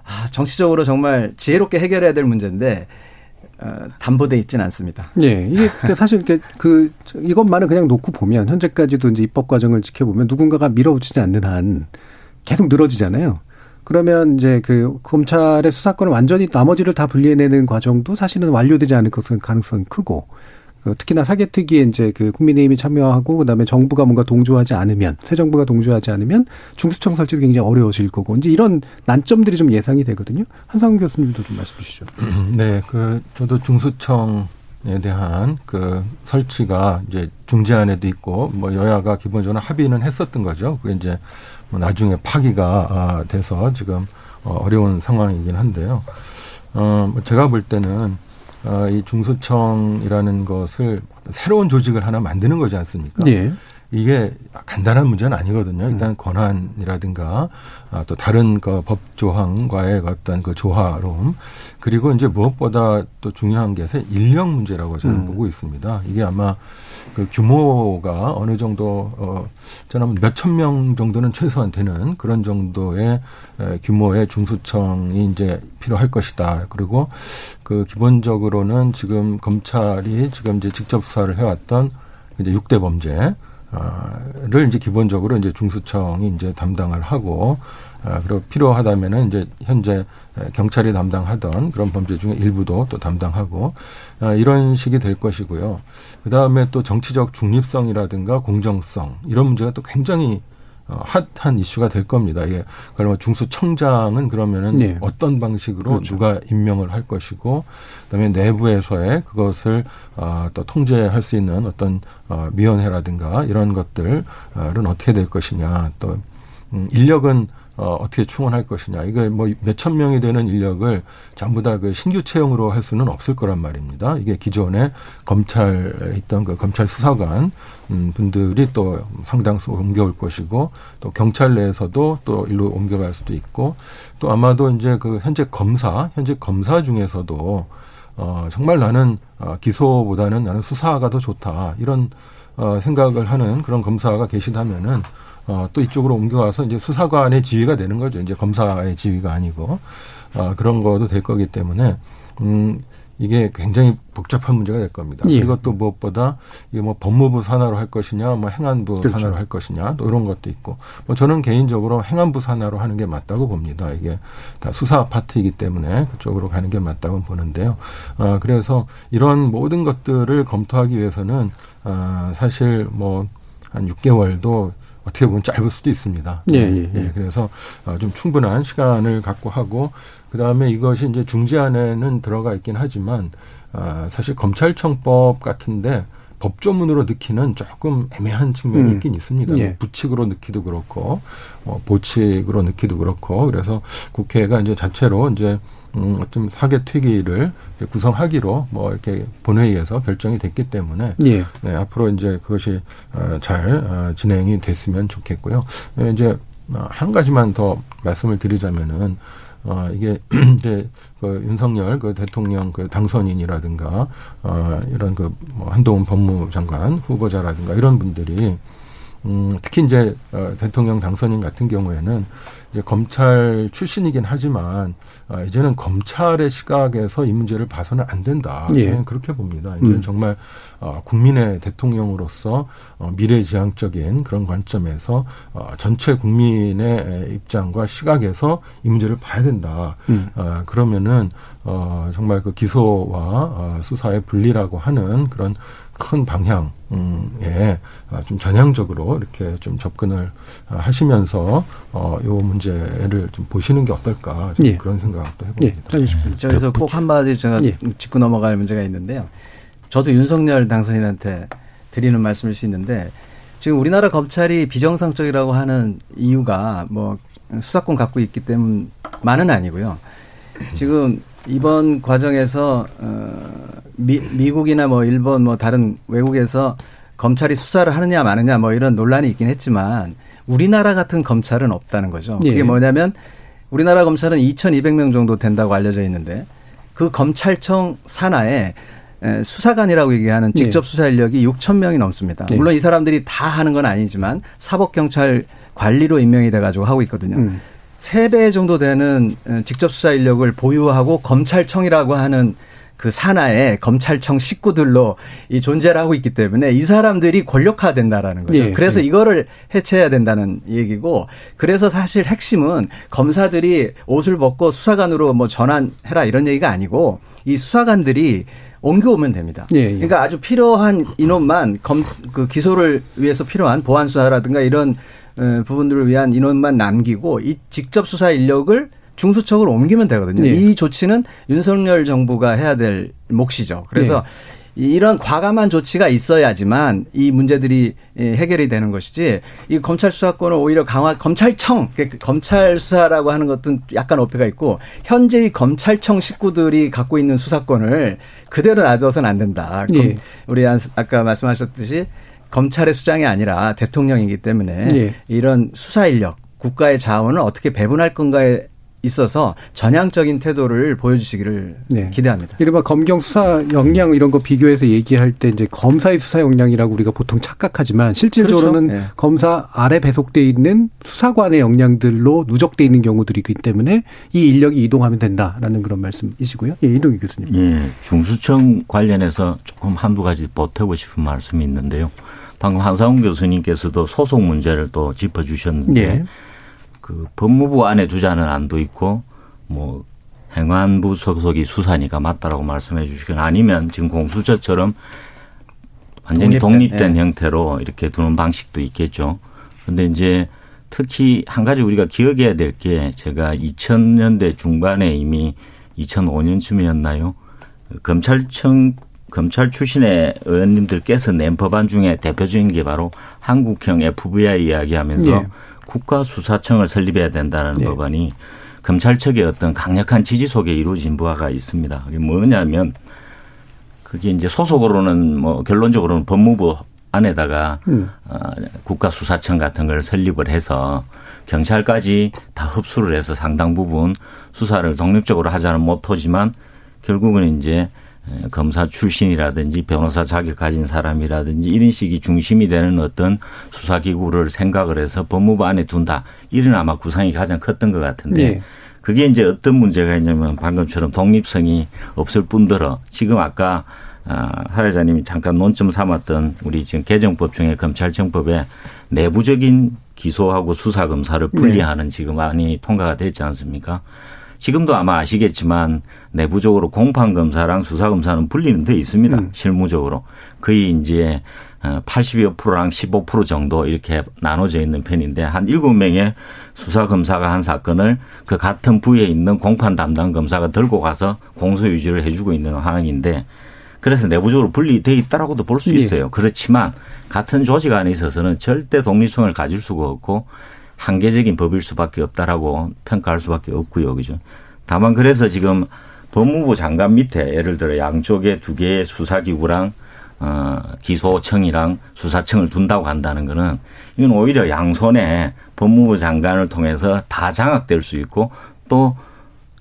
[SPEAKER 11] 아, 정치적으로 정말 지혜롭게 해결해야 될 문제인데 어, 담보돼 있지는 않습니다.
[SPEAKER 2] 예, 이게 사실 그 이것만은 그냥 놓고 보면 현재까지도 이제 입법 과정을 지켜보면 누군가가 밀어붙이지 않는 한 계속 늘어지잖아요. 그러면 이제 그 검찰의 수사권을 완전히 나머지를 다 분리해내는 과정도 사실은 완료되지 않을 것은 가능성이 크고 그 특히나 사개특위에 이제 그 국민의힘이 참여하고 그다음에 정부가 뭔가 동조하지 않으면 새 정부가 동조하지 않으면 중수청 설치도 굉장히 어려워질 거고 이제 이런 난점들이 좀 예상이 되거든요. 한상훈 교수님도 좀 말씀 주시죠.
[SPEAKER 12] 네, 그 저도 중수청 에 대한 그 설치가 이제 중재안에도 있고 뭐 여야가 기본적으로 합의는 했었던 거죠. 그게 이제 뭐 나중에 파기가 아, 돼서 지금 어, 어려운 상황이긴 한데요. 어, 뭐 제가 볼 때는 어, 이 중수청이라는 것을 새로운 조직을 하나 만드는 거지 않습니까? 예. 이게 간단한 문제는 아니거든요. 일단 음. 권한이라든가 아, 또 다른 그 법 조항과의 어떤 그 조화로움 그리고 이제 무엇보다 또 중요한 게 인력 문제라고 저는 음. 보고 있습니다. 이게 아마 그 규모가 어느 정도 어 저는 몇천 명 정도는 최소한 되는 그런 정도의 규모의 중수청이 이제 필요할 것이다. 그리고 그 기본적으로는 지금 검찰이 지금 이제 직접 수사를 해왔던 이제 6대 범죄 를 이제 기본적으로 이제 중수청이 이제 담당을 하고 아, 그리고 필요하다면은 이제 현재 경찰이 담당하던 그런 범죄 중에 일부도 또 담당하고 아, 이런 식이 될 것이고요. 그 다음에 또 정치적 중립성이라든가 공정성 이런 문제가 또 굉장히 어, 핫한 이슈가 될 겁니다. 예. 그러면 중수청장은 그러면은 네. 어떤 방식으로 그렇죠. 누가 임명을 할 것이고, 그다음에 내부에서의 그것을 어, 또 통제할 수 있는 어떤 어, 위원회라든가 이런 것들은 어떻게 될 것이냐. 또 음, 인력은 어, 어떻게 충원할 것이냐. 이거 뭐 몇천 명이 되는 인력을 전부 다 그 신규 채용으로 할 수는 없을 거란 말입니다. 이게 기존에 검찰에 있던 그 검찰 수사관 음, 분들이 또 상당수 옮겨올 것이고 또 경찰 내에서도 또 일로 옮겨갈 수도 있고 또 아마도 이제 그 현재 검사, 현재 검사 중에서도 어, 정말 나는 어, 기소보다는 나는 수사가 더 좋다. 이런 어, 생각을 하는 그런 검사가 계시다면은 어, 또 이쪽으로 옮겨와서 이제 수사관의 지위가 되는 거죠. 이제 검사의 지위가 아니고 어, 그런 거도 될 거기 때문에 음. 이게 굉장히 복잡한 문제가 될 겁니다. 예. 그리고 또 무엇보다 이게 뭐 법무부 산하로 할 것이냐, 뭐 행안부 그렇죠. 산하로 할 것이냐, 또 이런 것도 있고, 뭐 저는 개인적으로 행안부 산하로 하는 게 맞다고 봅니다. 이게 다 수사 파트이기 때문에 그쪽으로 가는 게 맞다고 보는데요. 어, 그래서 이런 모든 것들을 검토하기 위해서는 어, 사실 뭐 한 6개월도 어떻게 보면 짧을 수도 있습니다. 예, 예, 예. 예 그래서 어, 좀 충분한 시간을 갖고 하고 그 다음에 이것이 이제 중재안에는 들어가 있긴 하지만 아, 사실 검찰청법 같은데 법조문으로 넣기는 조금 애매한 측면이 음. 있긴 있습니다. 예. 부칙으로 넣기도 그렇고, 뭐 보칙으로 넣기도 그렇고, 그래서 국회가 이제 자체로 이제 음, 어떤 사개 특위를 구성하기로 뭐 이렇게 본회의에서 결정이 됐기 때문에 예. 네, 앞으로 이제 그것이 어, 잘 어, 진행이 됐으면 좋겠고요. 네, 이제 어, 한 가지만 더 말씀을 드리자면은 어, 이게 이제 그 윤석열 그 대통령 그 당선인이라든가 어, 이런 그뭐 한동훈 법무장관 후보자라든가 이런 분들이 음, 특히 이제 어, 대통령 당선인 같은 경우에는 검찰 출신이긴 하지만 아, 이제는 검찰의 시각에서 이 문제를 봐서는 안 된다.
[SPEAKER 2] 예.
[SPEAKER 12] 저는 그렇게 봅니다. 이제
[SPEAKER 2] 음.
[SPEAKER 12] 정말 어, 국민의 대통령으로서 어, 미래지향적인 그런 관점에서 어, 전체 국민의 입장과 시각에서 이 문제를 봐야 된다.
[SPEAKER 2] 음.
[SPEAKER 12] 어, 그러면은 어, 정말 그 기소와 어, 수사의 분리라고 하는 그런 큰 방향에 아, 좀 전향적으로 이렇게 좀 접근을 아, 하시면서 어, 요 문제를 좀 보시는 게 어떨까 좀
[SPEAKER 11] 예.
[SPEAKER 12] 그런 생각도
[SPEAKER 2] 예,
[SPEAKER 12] 해봅니다.
[SPEAKER 11] 저기서 꼭 한마디 제가
[SPEAKER 2] 예.
[SPEAKER 11] 짚고 넘어갈 문제가 있는데요. 저도 윤석열 당선인한테 드리는 말씀일 수 있는데 지금 우리나라 검찰이 비정상적이라고 하는 이유가 뭐 수사권 갖고 있기 때문만은 아니고요. 지금 이번 과정에서 어 미, 미국이나 뭐 일본 뭐 다른 외국에서 검찰이 수사를 하느냐 마느냐 뭐 이런 논란이 있긴 했지만 우리나라 같은 검찰은 없다는 거죠. 그게
[SPEAKER 2] 예.
[SPEAKER 11] 뭐냐면 우리나라 검찰은 2,200명 정도 된다고 알려져 있는데 그 검찰청 산하에 에, 수사관이라고 얘기하는 직접
[SPEAKER 2] 네.
[SPEAKER 11] 수사 인력이 6천 명이 넘습니다.
[SPEAKER 2] 네.
[SPEAKER 11] 물론 이 사람들이 다 하는 건 아니지만 사법 경찰 관리로 임명이 돼 가지고 하고 있거든요.
[SPEAKER 2] 음.
[SPEAKER 11] 세배 정도 되는 어, 직접 수사 인력을 보유하고 검찰청이라고 하는 그 산하에 검찰청 식구들로 이 존재를 하고 있기 때문에 이 사람들이 권력화된다라는 거죠.
[SPEAKER 2] 예,
[SPEAKER 11] 그래서
[SPEAKER 2] 예.
[SPEAKER 11] 이거를 해체해야 된다는 얘기고 그래서 사실 핵심은 검사들이 옷을 벗고 수사관으로 뭐 전환해라 이런 얘기가 아니고 이 수사관들이 옮겨오면 됩니다.
[SPEAKER 2] 예, 예.
[SPEAKER 11] 그러니까 아주 필요한 인원만 검, 그 기소를 위해서 필요한 보안 수사라든가 이런 어, 부분들을 위한 인원만 남기고 이 직접 수사 인력을 중수청으로 옮기면 되거든요.
[SPEAKER 2] 예.
[SPEAKER 11] 이 조치는 윤석열 정부가 해야 될 몫이죠. 그래서 이런 과감한 조치가 있어야지만 이 문제들이 예, 해결이 되는 것이지 이 검찰 수사권을 오히려 강화 검찰청 그 검찰 수사라고 하는 것도 약간 어폐가 있고 현재의 검찰청 식구들이 갖고 있는 수사권을 그대로 놔둬서는 안 된다. 검-
[SPEAKER 2] 예.
[SPEAKER 11] 우리 안- 아까 말씀하셨듯이 검찰의 수장이 아니라 대통령이기 때문에
[SPEAKER 2] 예.
[SPEAKER 11] 이런 수사 인력 국가의 자원을 어떻게 배분할 건가에 있어서 전향적인 태도를 보여주시기를
[SPEAKER 2] 네.
[SPEAKER 11] 기대합니다.
[SPEAKER 2] 이른바 검경 수사 역량 이런 거 비교해서 얘기할 때 이제 검사의 수사 역량이라고 우리가 보통 착각하지만 실질적으로는
[SPEAKER 11] 그렇죠. 예.
[SPEAKER 2] 검사 아래 배속돼 있는 수사관의 역량들로 누적돼 있는 경우들이기 때문에 이 인력이 이동하면 된다라는 그런 말씀이시고요. 예, 이동희 교수님.
[SPEAKER 10] 예, 중수청 관련해서 조금 한두 가지 보태고 싶은 말씀이 있는데요. 방금 한상훈 교수님께서도 소속 문제를 또 짚어주셨는데
[SPEAKER 2] 예.
[SPEAKER 10] 그 법무부 안에 두자는 안도 있고 뭐 행안부 소속이 수사니까 맞다라고 말씀해 주시건 아니면 지금 공수처처럼 완전히
[SPEAKER 11] 독립된,
[SPEAKER 10] 독립된
[SPEAKER 11] 예.
[SPEAKER 10] 형태로 이렇게 두는 방식도 있겠죠. 근데 이제 특히 한 가지 우리가 기억해야 될 게 제가 2000년대 중반에 이미 2005년쯤이었나요? 검찰청 검찰 출신의 의원님들께서 낸 법안 중에 대표적인 게 바로 한국형 FBI 이야기하면서
[SPEAKER 2] 예.
[SPEAKER 10] 국가수사청을 설립해야 된다는
[SPEAKER 2] 예.
[SPEAKER 10] 법안이 검찰 측의 어떤 강력한 지지 속에 이루어진 바가 있습니다. 그게 뭐냐면 그게 이제 소속으로는 뭐 결론적으로는 법무부 안에다가
[SPEAKER 2] 음.
[SPEAKER 10] 어, 국가수사청 같은 걸 설립을 해서 경찰까지 다 흡수를 해서 상당 부분 수사를 독립적으로 하자는 모토지만 결국은 이제 에, 검사 출신이라든지 변호사 자격 가진 사람이라든지 이런 식이 중심이 되는 어떤 수사기구를 생각을 해서 법무부 안에 둔다. 이런 아마 구상이 가장 컸던 것 같은데
[SPEAKER 2] 예.
[SPEAKER 10] 그게 이제 어떤 문제가 있냐면 방금처럼 독립성이 없을 뿐더러 지금 아까 아, 하 회장님이 잠깐 논점 삼았던 우리 지금 개정법 중에 검찰청법에 내부적인 기소하고 수사 검사를 분리하는 지금 안이 통과가 됐지 않습니까? 지금도 아마 아시겠지만 내부적으로 공판 검사랑 수사 검사는 분리는 돼 있습니다. 실무적으로 거의 이제 80여 프로랑 15% 정도 이렇게 나눠져 있는 편인데 한 7명의 수사 검사가 한 사건을 그 같은 부에 있는 공판 담당 검사가 들고 가서 공소 유지를 해주고 있는 상황인데 그래서 내부적으로 분리돼 있다라고도 볼수
[SPEAKER 2] 예.
[SPEAKER 10] 있어요. 그렇지만 같은 조직 안에 있어서는 절대 독립성을 가질 수가 없고 한계적인 법일 수밖에 없다라고 평가할 수밖에 없고요. 그죠? 다만 그래서 지금 법무부 장관 밑에 예를 들어 양쪽에 두 개의 수사기구랑 어, 기소청이랑 수사청을 둔다고 한다는 거는 이건 오히려 양손에 법무부 장관을 통해서 다 장악될 수 있고 또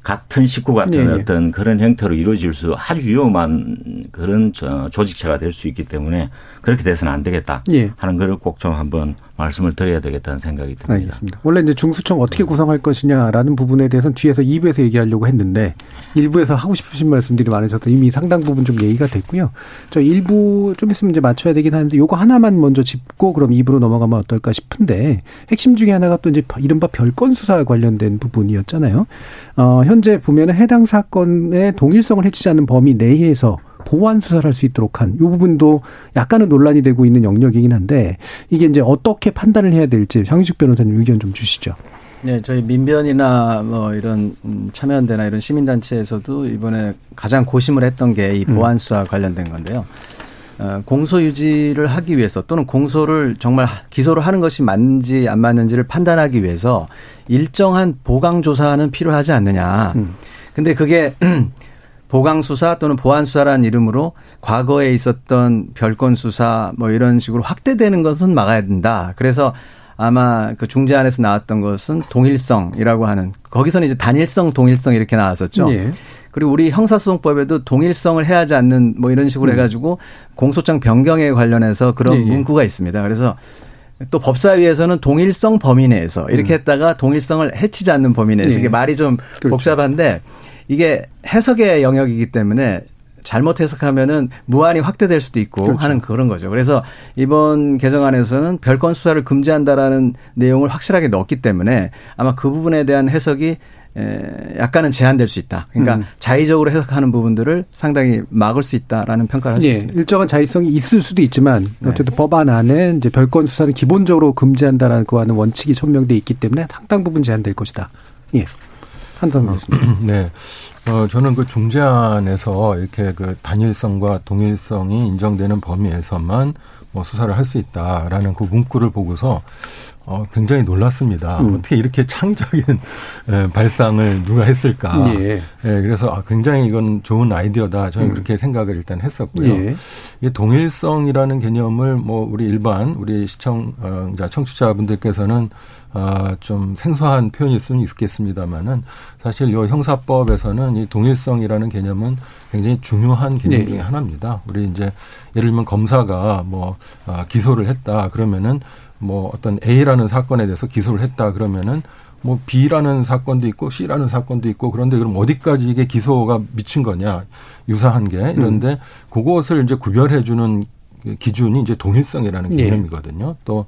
[SPEAKER 10] 같은 식구 같은
[SPEAKER 2] 네네.
[SPEAKER 10] 어떤 그런 형태로 이루어질 수 아주 위험한 그런 저 조직체가 될 수 있기 때문에 그렇게 돼서는 안 되겠다
[SPEAKER 2] 예.
[SPEAKER 10] 하는 거를 꼭 좀 한번 말씀을 드려야 되겠다는 생각이 듭니다.
[SPEAKER 2] 알겠습니다. 원래 이제 중수청 어떻게 구성할 것이냐라는 부분에 대해서는 뒤에서 2부에서 얘기하려고 했는데 일부에서 하고 싶으신 말씀들이 많으셔서 이미 상당 부분 좀 얘기가 됐고요. 저 일부 좀 있으면 이제 맞춰야 되긴 하는데 요거 하나만 먼저 짚고 그럼 2부로 넘어가면 어떨까 싶은데 핵심 중에 하나가 또 이제 이른바 별건 수사 관련된 부분이었잖아요. 어, 현재 보면은 해당 사건의 동일성을 해치지 않는 범위 내에서 보완 수사를 할 수 있도록 한 이 부분도 약간은 논란이 되고 있는 영역이긴 한데 이게 이제 어떻게 판단을 해야 될지 장희숙 변호사님 의견 좀 주시죠.
[SPEAKER 11] 네, 저희 민변이나 뭐 이런 음, 참여연대나 이런 시민단체에서도 이번에 가장 고심을 했던 게 이 보안 수사 관련된 건데요. 어, 공소 유지를 하기 위해서 또는 공소를 정말 기소를 하는 것이 맞는지 안 맞는지를 판단하기 위해서 일정한 보강 조사는 필요하지 않느냐. 근데 그게 보강 수사 또는 보안 수사라는 이름으로 과거에 있었던 별건 수사 뭐 이런 식으로 확대되는 것은 막아야 된다. 그래서 아마 그 중재안에서 나왔던 것은 동일성이라고 하는 거기서는 이제 단일성, 동일성 이렇게 나왔었죠.
[SPEAKER 2] 예.
[SPEAKER 11] 그리고 우리 형사소송법에도 동일성을 해야 하지 않는 뭐 이런 식으로
[SPEAKER 2] 음.
[SPEAKER 11] 해가지고 공소장 변경에 관련해서 그런
[SPEAKER 2] 예, 예.
[SPEAKER 11] 문구가 있습니다. 그래서 또 법사위에서는 동일성 범위 내에서 이렇게 했다가 동일성을 해치지 않는 범위 내에서
[SPEAKER 2] 예.
[SPEAKER 11] 이게 말이 좀
[SPEAKER 2] 그렇죠.
[SPEAKER 11] 복잡한데 이게 해석의 영역이기 때문에 잘못 해석하면은 무한히 확대될 수도 있고
[SPEAKER 2] 그렇죠.
[SPEAKER 11] 하는 그런 거죠. 그래서 이번 개정안에서는 별건 수사를 금지한다라는 내용을 확실하게 넣었기 때문에 아마 그 부분에 대한 해석이 에, 약간은 제한될 수 있다. 그러니까
[SPEAKER 2] 음.
[SPEAKER 11] 자의적으로 해석하는 부분들을 상당히 막을 수 있다라는 평가를 할수
[SPEAKER 2] 예,
[SPEAKER 11] 있습니다.
[SPEAKER 2] 일정한 자의성이 있을 수도 있지만
[SPEAKER 11] 네.
[SPEAKER 2] 어쨌든 법안 안에 이제 별건 수사는 기본적으로 금지한다라는 거와는 원칙이 천명돼 있기 때문에 상당 부분 제한될 것이다. 예. 한다는 말씀입니다.
[SPEAKER 12] 네. 어, 저는 그 중재안에서 이렇게 그 단일성과 동일성이 인정되는 범위에서만 뭐 수사를 할 수 있다라는 그 문구를 보고서 어, 굉장히 놀랐습니다.
[SPEAKER 2] 음.
[SPEAKER 12] 어떻게 이렇게 창의적인 에, 발상을 누가 했을까.
[SPEAKER 2] 예.
[SPEAKER 12] 예, 그래서 아, 굉장히 이건 좋은 아이디어다. 저는
[SPEAKER 2] 음.
[SPEAKER 12] 그렇게 생각을 일단 했었고요.
[SPEAKER 2] 예.
[SPEAKER 12] 이 동일성이라는 개념을 뭐 우리 일반 우리 시청자 청취자분들께서는 아, 좀 생소한 표현일 수는 있겠습니다만은 사실 요 형사법에서는 이 동일성이라는 개념은 굉장히 중요한 개념
[SPEAKER 2] 네.
[SPEAKER 12] 중에 하나입니다. 우리 이제 예를 들면 검사가 뭐 아, 기소를 했다 그러면은 뭐 어떤 A라는 사건에 대해서 기소를 했다 그러면은 뭐 B라는 사건도 있고 C라는 사건도 있고 그런데 그럼 어디까지 이게 기소가 미친 거냐 유사한 게 이런데 그것을 이제 구별해 주는 기준이 이제 동일성이라는
[SPEAKER 2] 네.
[SPEAKER 12] 개념이거든요. 또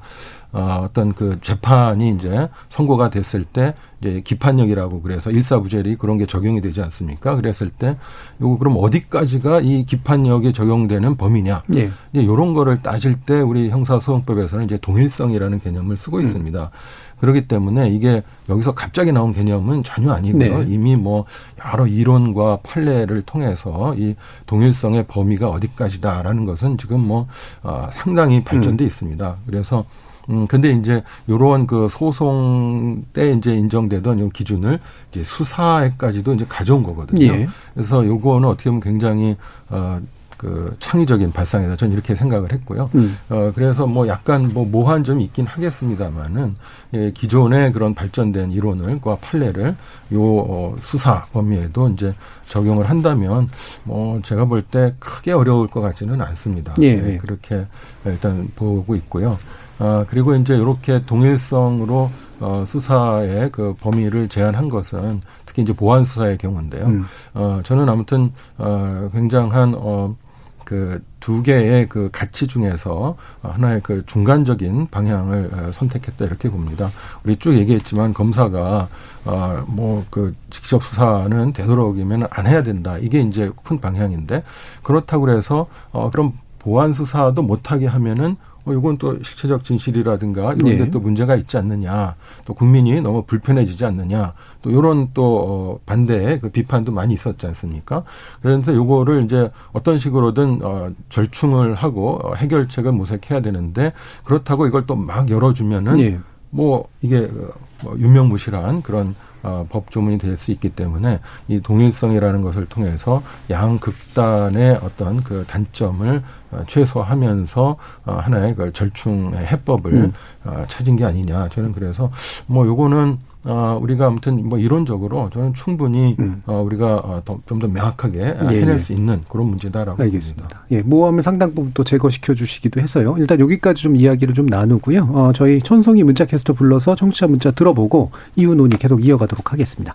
[SPEAKER 12] 어, 어떤 그 재판이 이제 선고가 됐을 때 이제 기판력이라고 그래서 일사부재리 그런 게 적용이 되지 않습니까? 그랬을 때 요거 그럼 어디까지가 이 기판력에 적용되는 범위냐?
[SPEAKER 2] 예.
[SPEAKER 12] 이제 요런 거를 따질 때 우리 형사소송법에서는 이제 동일성이라는 개념을 쓰고
[SPEAKER 2] 음.
[SPEAKER 12] 있습니다. 그렇기 때문에 이게 여기서 갑자기 나온 개념은 전혀 아니고요.
[SPEAKER 2] 네.
[SPEAKER 12] 이미 뭐 여러 이론과 판례를 통해서 이 동일성의 범위가 어디까지다라는 것은 지금 뭐 어, 상당히 발전돼
[SPEAKER 2] 음.
[SPEAKER 12] 있습니다. 그래서 음 근데 이제 요런 그 소송 때 이제 인정되던 요 기준을 이제 수사에까지도 이제 가져온 거거든요.
[SPEAKER 2] 예.
[SPEAKER 12] 그래서 요거는 어떻게 보면 굉장히 어 그 창의적인 발상이다. 저는 이렇게 생각을 했고요.
[SPEAKER 2] 음.
[SPEAKER 12] 어 그래서 뭐 약간 뭐 모호한 점이 있긴 하겠습니다만은 예, 기존의 그런 발전된 이론을과 판례를 요 어, 수사 범위에도 이제 적용을 한다면 뭐 제가 볼 때 크게 어려울 것 같지는 않습니다.
[SPEAKER 2] 예,
[SPEAKER 12] 네,
[SPEAKER 2] 예.
[SPEAKER 12] 그렇게 일단 보고 있고요. 아 그리고 이제 이렇게 동일성으로 어, 수사의 그 범위를 제한한 것은 특히 이제 보안 수사의 경우인데요.
[SPEAKER 2] 음.
[SPEAKER 12] 어, 저는 아무튼 어, 굉장한 어, 그 두 개의 그 가치 중에서 하나의 그 중간적인 방향을 어, 선택했다 이렇게 봅니다. 우리 쭉 얘기했지만 검사가 어뭐 그 직접 수사는 되도록이면 안 해야 된다. 이게 이제 큰 방향인데 그렇다고 그래서 어 그럼 보안 수사도 못하게 하면은 어, 이건 또 실체적 진실이라든가 이런
[SPEAKER 2] 네.
[SPEAKER 12] 데또 문제가 있지 않느냐. 또 국민이 너무 불편해지지 않느냐. 또 이런 또 어, 반대의 그 비판도 많이 있었지 않습니까? 그래서 요거를 이제 어떤 식으로든 어, 절충을 하고 어, 해결책을 모색해야 되는데 그렇다고 이걸 또 막 열어주면은
[SPEAKER 2] 예.
[SPEAKER 12] 뭐 이게 어, 뭐 유명무실한 그런 어, 법 조문이 될 수 있기 때문에 이 동일성이라는 것을 통해서 양 극단의 어떤 그 단점을 어, 최소화하면서 어, 하나의 그 절충의 해법을
[SPEAKER 2] 음.
[SPEAKER 12] 어, 찾은 게 아니냐 저는 그래서 뭐 요거는 어, 우리가 아무튼 뭐 이론적으로 저는 충분히
[SPEAKER 2] 음.
[SPEAKER 12] 어, 우리가 어, 좀더 명확하게
[SPEAKER 2] 예,
[SPEAKER 12] 해낼
[SPEAKER 2] 예.
[SPEAKER 12] 수 있는 그런 문제다라고
[SPEAKER 2] 알겠습니다.
[SPEAKER 12] 봅니다.
[SPEAKER 2] 예, 모함을 상당 부분 또 제거시켜 주시기도 해서요. 일단 여기까지 좀 이야기를 좀 나누고요. 어, 저희 천송이 문자 캐스터 불러서 청취자 문자 들어보고 이후 논의 계속 이어가도록 하겠습니다.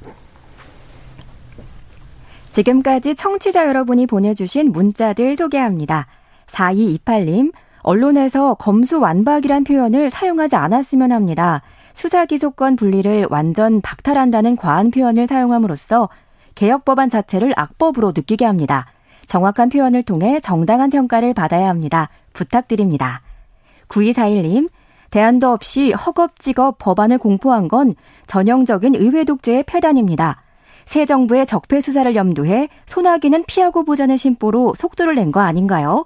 [SPEAKER 13] 지금까지 청취자 여러분이 보내주신 문자들 소개합니다. 4228님, 언론에서 검수 완박이란 표현을 사용하지 않았으면 합니다. 수사 기소권 분리를 완전 박탈한다는 과한 표현을 사용함으로써 개혁 법안 자체를 악법으로 느끼게 합니다. 정확한 표현을 통해 정당한 평가를 받아야 합니다. 부탁드립니다. 9241님, 대안도 없이 허겁지겁 법안을 공포한 건 전형적인 의회 독재의 폐단입니다. 새 정부의 적폐 수사를 염두해 소나기는 피하고 보자는 심보로 속도를 낸 거 아닌가요?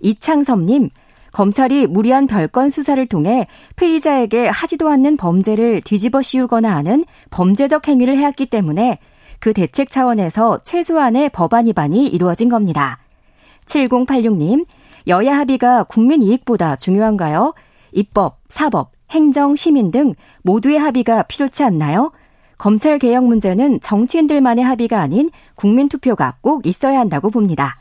[SPEAKER 13] 이창섭님, 검찰이 무리한 별건 수사를 통해 피의자에게 하지도 않는 범죄를 뒤집어 씌우거나 하는 범죄적 행위를 해왔기 때문에 그 대책 차원에서 최소한의 법안 위반이 이루어진 겁니다. 7086님, 여야 합의가 국민 이익보다 중요한가요? 입법, 사법, 행정, 시민 등 모두의 합의가 필요치 않나요? 검찰 개혁 문제는 정치인들만의 합의가 아닌 국민 투표가 꼭 있어야 한다고 봅니다.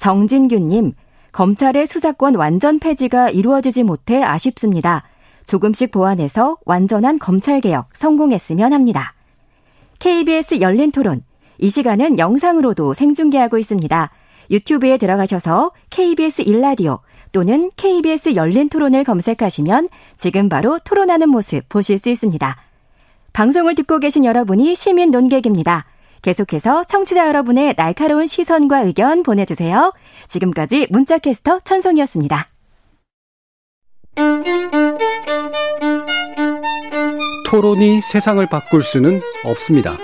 [SPEAKER 13] 정진규님, 검찰의 수사권 완전 폐지가 이루어지지 못해 아쉽습니다. 조금씩 보완해서 완전한 검찰 개혁 성공했으면 합니다. KBS 열린 토론. 이 시간은 영상으로도 생중계하고 있습니다. 유튜브에 들어가셔서 KBS 일라디오 또는 KBS 열린 토론을 검색하시면 지금 바로 토론하는 모습 보실 수 있습니다. 방송을 듣고 계신 여러분이 시민 논객입니다. 계속해서 청취자 여러분의 날카로운 시선과 의견 보내주세요. 지금까지 문자캐스터 천송이었습니다.
[SPEAKER 2] 토론이 세상을 바꿀 수는 없습니다.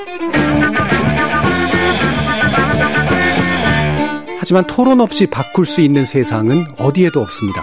[SPEAKER 2] 하지만 토론 없이 바꿀 수 있는 세상은 어디에도 없습니다.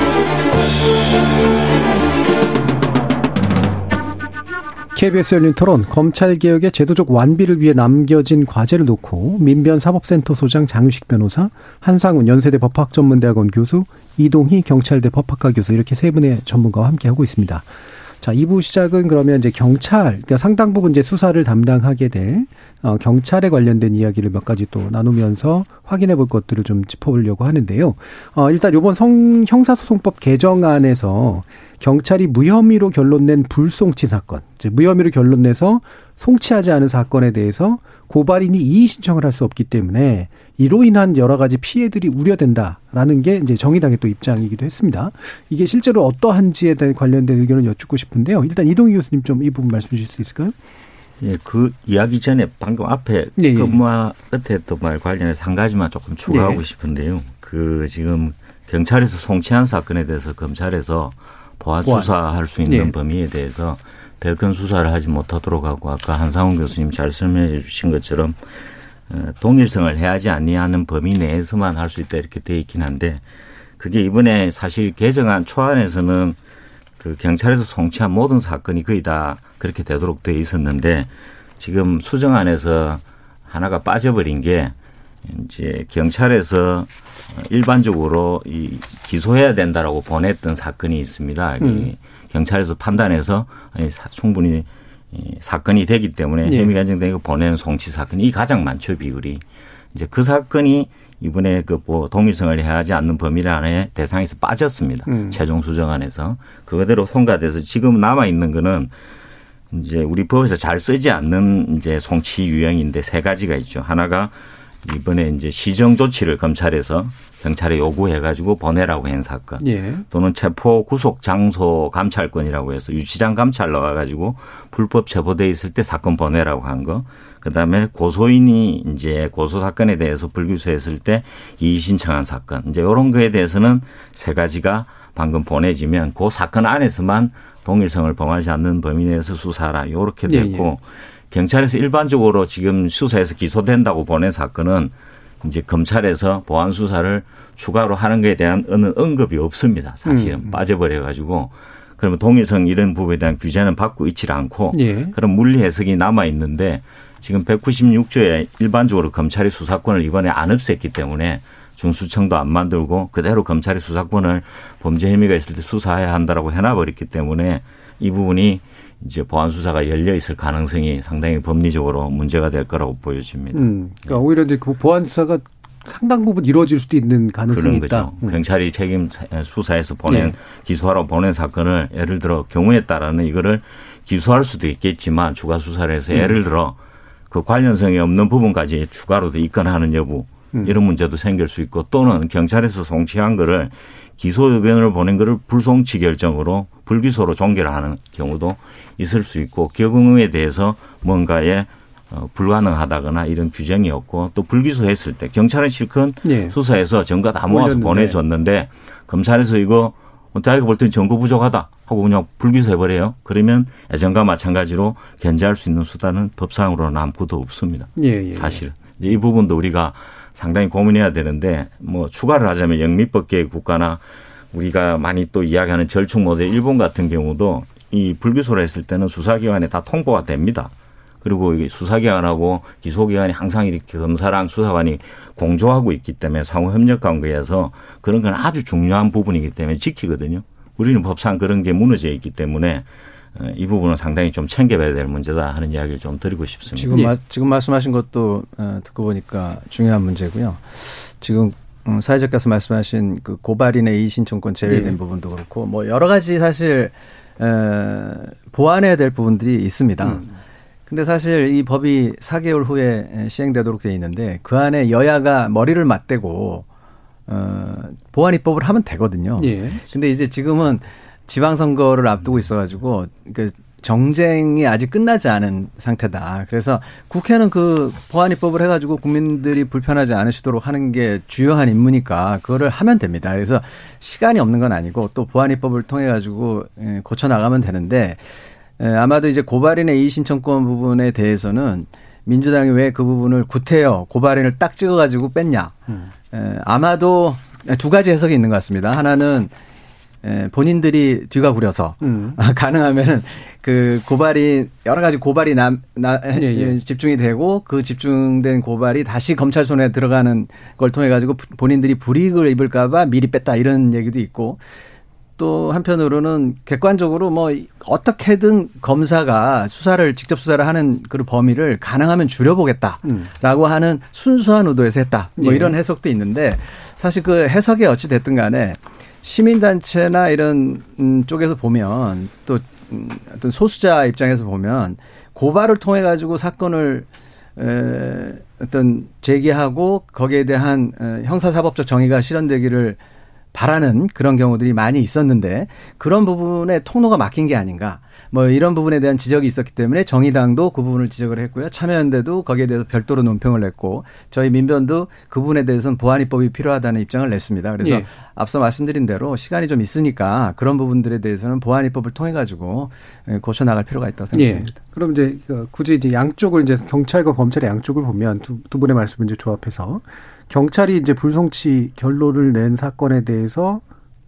[SPEAKER 2] KBS 열린 토론 검찰개혁의 제도적 완비를 위해 남겨진 과제를 놓고 민변사법센터 소장 장유식 변호사, 한상훈 연세대 법학전문대학원 교수, 이동희 경찰대 법학과 교수 이렇게 세 분의 전문가와 함께하고 있습니다. 자, 2부 시작은 그러면 이제 경찰, 그러니까 상당 부분 이제 수사를 담당하게 될, 어, 경찰에 관련된 이야기를 몇 가지 또 나누면서 확인해 볼 것들을 좀 짚어보려고 하는데요. 어, 일단 요번 성, 형사소송법 개정안에서 경찰이 무혐의로 결론낸 불송치 사건, 이제 무혐의로 결론내서 송치하지 않은 사건에 대해서 고발인이 이의 신청을 할 수 없기 때문에 이로 인한 여러 가지 피해들이 우려된다라는 게 이제 정의당의 또 입장이기도 했습니다. 이게 실제로 어떠한지에 대한 관련된 의견을 여쭙고 싶은데요. 일단 이동희 교수님 좀 이 부분 말씀 주실 수 있을까요?
[SPEAKER 10] 예, 그 이야기 전에 방금 앞에
[SPEAKER 2] 예, 예.
[SPEAKER 10] 근무와 끝에 했던 말 관련해서 한 가지만 조금 추가하고
[SPEAKER 2] 예.
[SPEAKER 10] 싶은데요. 그 지금 경찰에서 송치한 사건에 대해서 검찰에서 보안. 수사할 수 있는
[SPEAKER 2] 예.
[SPEAKER 10] 범위에 대해서 별건 수사를 하지 못하도록 하고 아까 한상훈 교수님 잘 설명해 주신 것처럼 어, 동일성을 해야지 아니하는 범위 내에서만 할 수 있다 이렇게 돼 있긴 한데 그게 이번에 사실 개정안 초안에서는 그 경찰에서 송치한 모든 사건이 거의 다 그렇게 되도록 돼 있었는데 지금 수정안에서 하나가 빠져버린 게 이제 경찰에서 일반적으로 이 기소해야 된다라고 보냈던 사건이 있습니다. 이
[SPEAKER 2] 음.
[SPEAKER 10] 경찰에서 판단해서 아니, 사- 충분히 이 사건이 되기 때문에
[SPEAKER 2] 예.
[SPEAKER 10] 혐의가 인정되고 보내는 송치 사건이 이 가장 많죠 비율이. 이제 그 사건이 이번에 그 뭐 동일성을 해하지 않는 범위란의 대상에서 빠졌습니다.
[SPEAKER 2] 음.
[SPEAKER 10] 최종 수정안에서 그거대로 통과돼서 지금 남아 있는 거는 이제 우리 법에서 잘 쓰지 않는 이제 송치 유형인데 세 가지가 있죠. 하나가 이번에 이제 시정 조치를 검찰에서 경찰에 요구해가지고 보내라고 한 사건.
[SPEAKER 2] 예.
[SPEAKER 10] 또는 체포 구속 장소 감찰권이라고 해서 유치장 감찰 넣어가지고 불법 체포돼 있을 때 사건 보내라고 한 거. 그 다음에 고소인이 이제 고소 사건에 대해서 불기소했을 때 이의 신청한 사건. 이제 이런 거에 대해서는 세 가지가 방금 보내지면 그 사건 안에서만 동일성을 범하지 않는 범위 내에서 수사하라. 요렇게
[SPEAKER 2] 예,
[SPEAKER 10] 됐고 경찰에서 일반적으로 지금 수사에서 기소된다고 보낸 사건은 이제 검찰에서 보안 수사를 추가로 하는 것에 대한 어느 언급이 없습니다. 사실은 음. 빠져버려 가지고 그러면 동일성 이런 부분에 대한 규제는 받고 있지 않고 예. 그런 물리 해석이 남아 있는데 지금 196조에 일반적으로 검찰이 수사권을 이번에 안 없앴기 때문에 중수청도 안 만들고 그대로 검찰이 수사권을 범죄 혐의가 있을 때 수사해야 한다라고 해놔버렸기 때문에 이 부분이 이제 보안 수사가 열려 있을 가능성이 상당히 법리적으로 문제가 될 거라고 보여집니다.
[SPEAKER 2] 음, 그러니까 오히려 이제 그 보안 수사가 상당 부분 이루어질 수도 있는 가능성이
[SPEAKER 10] 그런
[SPEAKER 2] 있다.
[SPEAKER 10] 음. 경찰이 책임 수사해서 보낸 네. 기소하러 보낸 사건을 예를 들어 경우에 따라는 이거를 기소할 수도 있겠지만 추가 수사를 해서 음. 예를 들어 그 관련성이 없는 부분까지 추가로 도 입건하는 여부 음. 이런 문제도 생길 수 있고 또는 경찰에서 송치한 거를 기소 의견을 보낸 거를 불송치 결정으로 불기소로 종결하는 경우도 있을 수 있고 경우에 대해서 뭔가에 어, 불가능하다거나 이런 규정이 없고 또 불기소했을 때 경찰은 실컷 예. 수사해서 증거 다 모아서 올렸는데. 보내줬는데 검찰에서 이거 자기가 볼 때는 증거 부족하다 하고 그냥 불기소해버려요. 그러면 예전과 마찬가지로 견제할 수 있는 수단은 법상으로 남고도 없습니다. 예, 예. 예. 사실은. 이 부분도 우리가 상당히 고민해야 되는데 뭐 추가를 하자면 영미법계 국가나 우리가 많이 또 이야기하는 절충 모델 일본 같은 경우도 이 불기소를 했을 때는 수사기관에 다 통보가 됩니다. 그리고 수사기관하고 기소기관이 항상 이렇게 검사랑 수사관이 공조하고 있기 때문에 상호 협력 관계에서 그런 건 아주 중요한 부분이기 때문에 지키거든요. 우리는 법상 그런 게 무너져 있기 때문에 어, 이 부분은 상당히 좀 챙겨봐야 될 문제다 하는 이야기를 좀 드리고 싶습니다.
[SPEAKER 11] 지금 예. 지금 말씀하신 것도 어, 듣고 보니까 중요한 문제고요. 지금 음, 사회자께서 말씀하신 그 고발인의 이의신청권 제외된 예. 부분도 그렇고 뭐 여러 가지 사실 보완해야 될 부분들이 있습니다. 음. 근데 사실 이 법이 4개월 후에 시행되도록 돼 있는데 그 안에 여야가 머리를 맞대고 어 보안 입법을 하면 되거든요. 예. 근데 이제 지금은 지방선거를 앞두고 있어가지고 그 정쟁이 아직 끝나지 않은 상태다. 그래서 국회는 그 보안 입법을 해가지고 국민들이 불편하지 않으시도록 하는 게 주요한 임무니까 그거를 하면 됩니다. 그래서 시간이 없는 건 아니고 또 보안 입법을 통해 가지고 예, 고쳐 나가면 되는데 예, 아마도 이제 고발인의 이의 신청권 부분에 대해서는 민주당이 왜 그 부분을 구태여 고발인을 딱 찍어가지고 뺐냐. 음. 에, 아마도 두 가지 해석이 있는 것 같습니다. 하나는 에, 본인들이 뒤가 구려서 음. 가능하면 그 고발이 여러 가지 고발이 남, 나, 예, 예. 집중이 되고 그 집중된 고발이 다시 검찰 손에 들어가는 걸 통해 가지고 본인들이 불이익을 입을까봐 미리 뺐다 이런 얘기도 있고 또 한편으로는 객관적으로 뭐 어떻게든 검사가 수사를 직접 수사를 하는 그 범위를 가능하면 줄여보겠다라고 음. 하는 순수한 의도에서 했다. 뭐 예. 이런 해석도 있는데 사실 그 해석이 어찌 됐든 간에 시민단체나 이런 음 쪽에서 보면 또 음, 어떤 소수자 입장에서 보면 고발을 통해 가지고 사건을 에 어떤 제기하고 거기에 대한 형사사법적 정의가 실현되기를 바라는 그런 경우들이 많이 있었는데 그런 부분에 통로가 막힌 게 아닌가. 뭐 이런 부분에 대한 지적이 있었기 때문에 정의당도 그 부분을 지적을 했고요. 참여연대도 거기에 대해서 별도로 논평을 냈고 저희 민변도 그 부분에 대해서는 보완입법이 필요하다는 입장을 냈습니다. 그래서 예. 앞서 말씀드린 대로 시간이 좀 있으니까 그런 부분들에 대해서는 보완입법을 통해 가지고 예, 고쳐 나갈 필요가 있다고 생각합니다. 예.
[SPEAKER 2] 그럼 이제 그 굳이 이제 양쪽을 이제 경찰과 검찰의 양쪽을 보면 두, 두 분의 말씀을 이제 조합해서 경찰이 이제 불송치 결론을 낸 사건에 대해서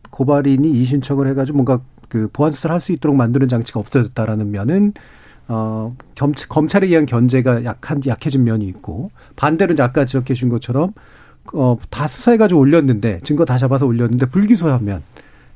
[SPEAKER 2] 고발인이 이신청을 해가지고 뭔가 그 보안 수사를 할 수 있도록 만드는 장치가 없어졌다라는 면은 어 겸, 검찰에 의한 견제가 약한 약해진 면이 있고 반대로 아까 지적해 준 것처럼 어 다 수사해가지고 올렸는데 증거 다 잡아서 올렸는데 불기소하면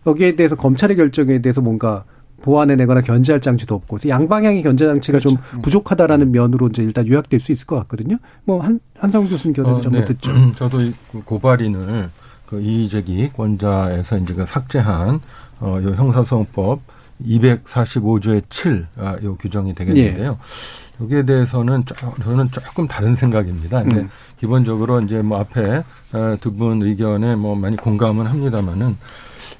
[SPEAKER 2] 여기에 대해서 검찰의 결정에 대해서 뭔가 보완해내거나 견제할 장치도 없고 양방향의 견제 장치가 그렇죠. 좀 부족하다라는 면으로 이제 일단 요약될 수 있을 것 같거든요. 뭐 한 한상훈 교수님 견해도 어, 좀 네. 듣죠.
[SPEAKER 12] 저도 그 고발인을 그 이의제기 권자에서 이제 그 삭제한 어, 요 형사소송법 245조의 7, 아, 요 규정이 되겠는데요. 예. 여기에 대해서는 저는 조금 다른 생각입니다. 이제 음. 기본적으로 이제 뭐 앞에 어, 두분 의견에 뭐 많이 공감은 합니다만은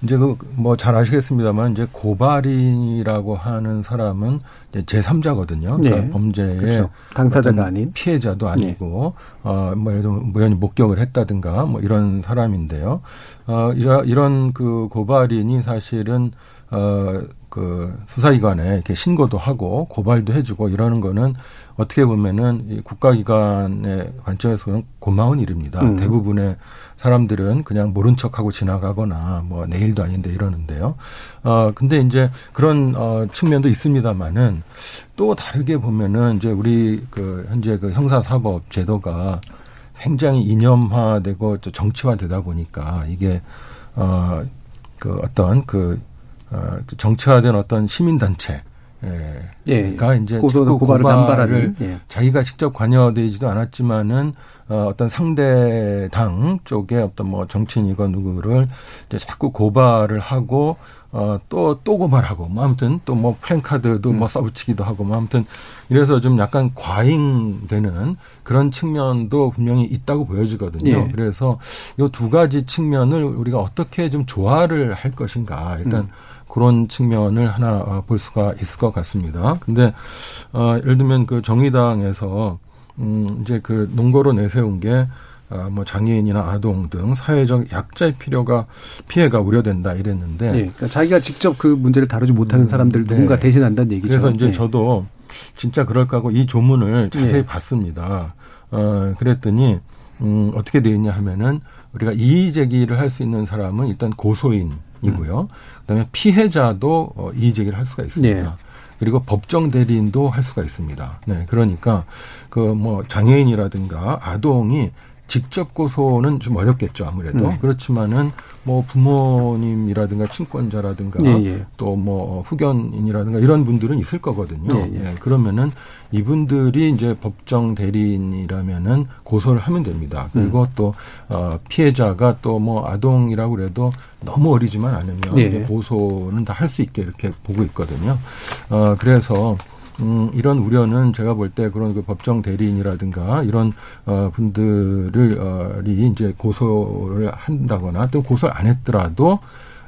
[SPEAKER 12] 이제 그 뭐 잘 아시겠습니다만 이제 고발인이라고 하는 사람은 이제 제3자거든요. 그러니까 네. 범죄의 그렇죠.
[SPEAKER 2] 당사자가 아닌
[SPEAKER 12] 피해자도 아니고 네. 어뭐 예를 들면 우연히 목격을 했다든가 뭐 이런 사람인데요. 어 이런 이런 그 고발인이 사실은 어그 그 수사기관에 이렇게 신고도 하고 고발도 해주고 이러는 거는 어떻게 보면은 이 국가기관의 관점에서는 고마운 일입니다. 음. 대부분의 사람들은 그냥 모른 척하고 지나가거나 뭐 내일도 아닌데 이러는데요. 어 근데 이제 그런 어 측면도 있습니다만은 또 다르게 보면은 이제 우리 그 현재 그 형사사법 제도가 굉장히 이념화되고 정치화되다 보니까 이게 어그 어떤 그 어, 정치화된 어떤 시민단체 예. 예. 가 이제
[SPEAKER 2] 고소 고발을 남발하는
[SPEAKER 12] 예. 자기가 직접 관여되지도 않았지만은 어, 어떤 상대 당 쪽에 어떤 뭐 정치인이건 누구를 이제 자꾸 고발을 하고 어, 또, 또 고발하고, 뭐, 아무튼 또 뭐, 플랜카드도 음. 뭐 써붙이기도 하고, 뭐, 아무튼 이래서 좀 약간 과잉되는 그런 측면도 분명히 있다고 보여지거든요. 예. 그래서 요 두 가지 측면을 우리가 어떻게 좀 조화를 할 것인가. 일단 음. 그런 측면을 하나 어, 볼 수가 있을 것 같습니다. 근데 어 예를 들면 그 정의당에서 음 이제 그 논거로 내세운 게 아, 뭐 장애인이나 아동 등 사회적 약자의 필요가 피해가 우려된다 이랬는데
[SPEAKER 2] 네, 그러니까 자기가 직접 그 문제를 다루지 못하는 음, 사람들 네. 누군가 대신한다는 얘기죠.
[SPEAKER 12] 그래서 이제 네. 저도 진짜 그럴까 하고 이 조문을 자세히 네. 봤습니다. 어 그랬더니 음 어떻게 돼 있냐 하면은 우리가 이의 제기를 할 수 있는 사람은 일단 고소인 이고요. 음. 그다음에 피해자도 어, 이의 제기를 할 수가 있습니다. 네. 그리고 법정 대리인도 할 수가 있습니다. 네, 그러니까 그 뭐 장애인이라든가 아동이 직접 고소는 좀 어렵겠죠 아무래도 네. 그렇지만은 뭐 부모님이라든가 친권자라든가 예, 예. 또뭐 후견인이라든가 이런 분들은 있을 거거든요. 예, 예, 예, 그러면은 이분들이 이제 법정 대리인이라면은 고소를 하면 됩니다. 그리고 음. 또 어, 피해자가 또 뭐 아동이라고 그래도 너무 어리지만 않으면 예. 고소는 다 할 수 있게 이렇게 보고 있거든요. 어, 그래서 음, 이런 우려는 제가 볼 때 그런 그 법정 대리인이라든가 이런 어, 분들을 어, 이 이제 고소를 한다거나 또 고소를 안 했더라도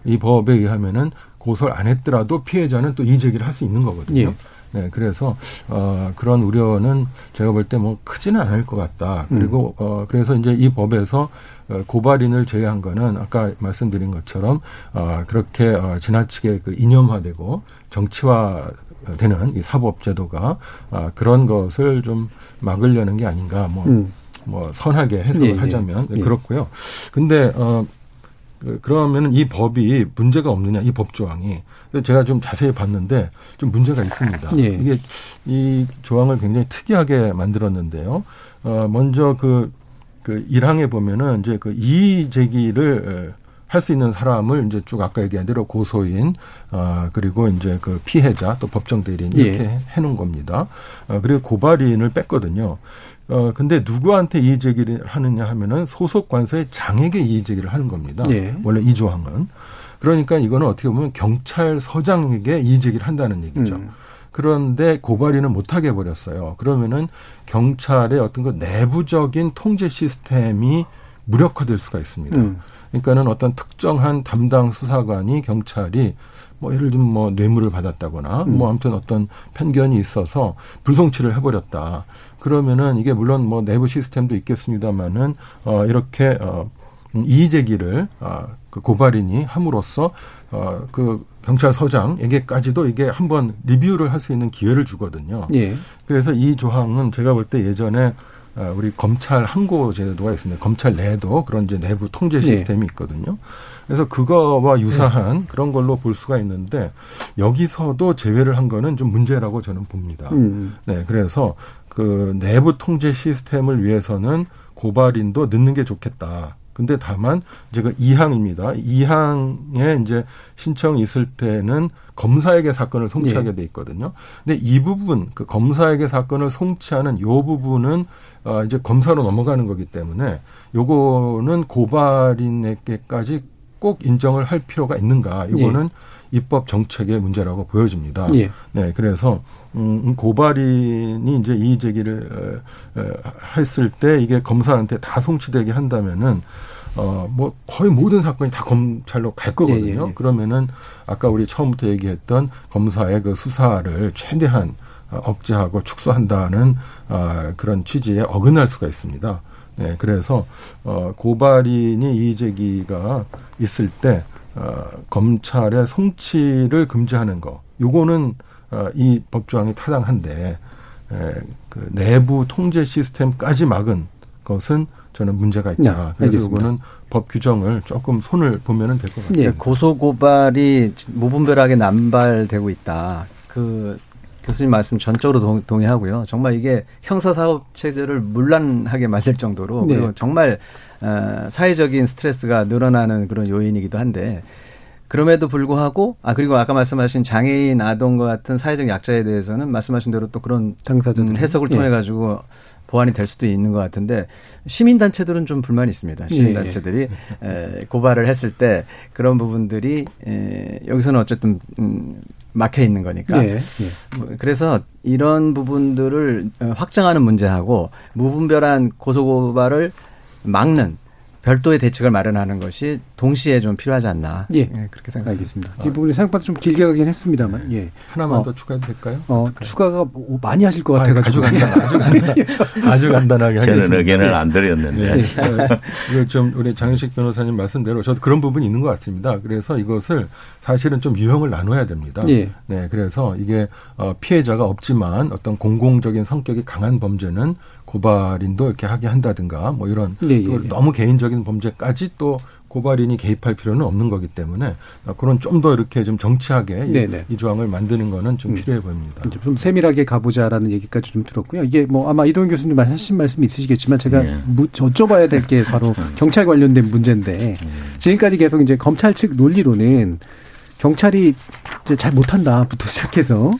[SPEAKER 12] 이 법에 의하면은 고소를 안 했더라도 피해자는 또 이의제기를 할 수 있는 거거든요. 예. 네, 그래서 어 그런 우려는 제가 볼 때 뭐 크지는 않을 것 같다. 그리고 음. 어 그래서 이제 이 법에서 어, 고발인을 제외한 거는 아까 말씀드린 것처럼 어 그렇게 어 지나치게 그 이념화되고 정치화 되는 이 사법 제도가 아, 그런 것을 좀 막으려는 게 아닌가 뭐, 음. 뭐 선하게 해석을 예, 예. 하자면 예. 그렇고요. 근데 어 그, 그러면은 이 법이 문제가 없느냐 이 법 조항이 제가 좀 자세히 봤는데 좀 문제가 있습니다. 예. 이게 이 조항을 굉장히 특이하게 만들었는데요. 어 먼저 그그 그 1항에 보면은 이제 그 이의 제기를 할 수 있는 사람을 이제 쭉 아까 얘기한 대로 고소인 어 그리고 이제 그 피해자 또 법정 대리인 이렇게 예. 해 놓은 겁니다. 어 그리고 고발인을 뺐거든요. 어 근데 누구한테 이의 제기를 하느냐 하면은 소속 관서의 장에게 이의 제기를 하는 겁니다. 예. 원래 이 조항은 그러니까 이거는 어떻게 보면 경찰서장에게 이의 제기를 한다는 얘기죠. 음. 그런데 고발인은 못하게 해버렸어요. 그러면은 경찰의 어떤 그 내부적인 통제 시스템이 무력화될 수가 있습니다. 음. 그러니까는 어떤 특정한 담당 수사관이 경찰이 뭐 예를 들면 뭐 뇌물을 받았다거나 음. 뭐 아무튼 어떤 편견이 있어서 불송치를 해버렸다. 그러면은 이게 물론 뭐 내부 시스템도 있겠습니다만은 어 이렇게 어 이의 제기를 어그 고발인이 함으로써 어그 경찰서장에게까지도 이게 한번 리뷰를 할 수 있는 기회를 주거든요. 예. 그래서 이 조항은 제가 볼 때 예전에 아, 우리 검찰 항고 제도가 있습니다. 검찰 내에도 그런 이제 내부 통제 네. 시스템이 있거든요. 그래서 그거와 유사한 네. 그런 걸로 볼 수가 있는데 여기서도 제외를 한 거는 좀 문제라고 저는 봅니다. 음. 네, 그래서 그 내부 통제 시스템을 위해서는 고발인도 넣는 게 좋겠다. 근데 다만 이제 그 2항입니다. 2항에 이제 신청이 있을 때는 검사에게 사건을 송치하게 네. 돼 있거든요. 근데 이 부분 그 검사에게 사건을 송치하는 요 부분은 어 이제 검사로 넘어가는 거기 때문에 요거는 고발인에게까지 꼭 인정을 할 필요가 있는가? 이거는 예. 입법 정책의 문제라고 보여집니다. 예. 네, 그래서 음 고발인이 이제 이의 제기를 했을 때 이게 검사한테 다 송치되게 한다면은 어뭐 거의 모든 사건이 다 검찰로 갈 거거든요. 예, 예, 예. 그러면은 아까 우리 처음부터 얘기했던 검사의 그 수사를 최대한 억제하고 축소한다는 어, 그런 취지에 어긋날 수가 있습니다. 네, 그래서 어, 고발인이 이의 제기가 있을 때 어, 검찰의 송치를 금지하는 거 요거는 어, 이 법조항이 타당한데 에, 그 내부 통제 시스템까지 막은 것은 저는 문제가 있다.
[SPEAKER 2] 네,
[SPEAKER 12] 그래서. 이거는 법 규정을 조금 손을 보면은 될 것 같습니다.
[SPEAKER 11] 예, 고소 고발이 무분별하게 남발되고 있다. 그 교수님 말씀 전적으로 동, 동의하고요. 정말 이게 형사 사법 체제를 문란하게 만들 정도로
[SPEAKER 2] 네.
[SPEAKER 11] 그리고 정말 어, 사회적인 스트레스가 늘어나는 그런 요인이기도 한데 그럼에도 불구하고 아 그리고 아까 말씀하신 장애인 아동과 같은 사회적 약자에 대해서는 말씀하신 대로 또 그런
[SPEAKER 2] 당사자들
[SPEAKER 11] 음, 해석을
[SPEAKER 2] 예.
[SPEAKER 11] 통해 가지고 보완이 될 수도 있는 것 같은데 시민 단체들은 좀 불만이 있습니다. 시민
[SPEAKER 2] 예.
[SPEAKER 11] 단체들이 에, 고발을 했을 때 그런 부분들이 에, 여기서는 어쨌든 음, 막혀 있는 거니까.
[SPEAKER 2] 예,
[SPEAKER 11] 뭐, 그래서 이런 부분들을 어, 확장하는 문제하고 무분별한 고소 고발을 막는 별도의 대책을 마련하는 것이 동시에 좀 필요하지 않나.
[SPEAKER 2] 예.
[SPEAKER 11] 그렇게 생각합니다.
[SPEAKER 2] 알겠습니다. 이 부분이 생각보다 좀 길게 가긴 했습니다만, 예.
[SPEAKER 12] 하나만
[SPEAKER 2] 어,
[SPEAKER 12] 더 추가해도 될까요?
[SPEAKER 2] 어, 추가가 뭐 많이 하실 것 같아가지고.
[SPEAKER 12] 아주 간단, 아주 간단, 아주 간단하게
[SPEAKER 10] 저는. 의견을 안 드렸는데.
[SPEAKER 12] 네. 이거 좀 우리 장현식 변호사님 말씀대로 저도 그런 부분이 있는 것 같습니다. 그래서 이것을 사실은 좀 유형을 나눠야 됩니다.
[SPEAKER 2] 예.
[SPEAKER 12] 네, 그래서 이게 어, 피해자가 없지만 어떤 공공적인 성격이 강한 범죄는 고발인도 이렇게 하게 한다든가 뭐 이런
[SPEAKER 2] 예, 예,
[SPEAKER 12] 또
[SPEAKER 2] 예.
[SPEAKER 12] 너무 개인적인 범죄까지 또 고발인이 개입할 필요는 없는 거기 때문에 어, 그런 좀 더 이렇게 좀 정치하게 이-
[SPEAKER 2] 네네.
[SPEAKER 12] 이, 조항을 만드는 거는 좀 필요해 보입니다.
[SPEAKER 2] 좀 세밀하게 가보자라는 얘기까지 좀 들었고요. 이게 뭐 아마 이동현 교수님 하신 말씀이 있으시겠지만 제가
[SPEAKER 10] 네.
[SPEAKER 2] 무, 여쭤봐야 될 게 바로 경찰 관련된 문제인데 지금까지 계속 이제 검찰 측 논리로는 경찰이 잘 못한다부터 시작해서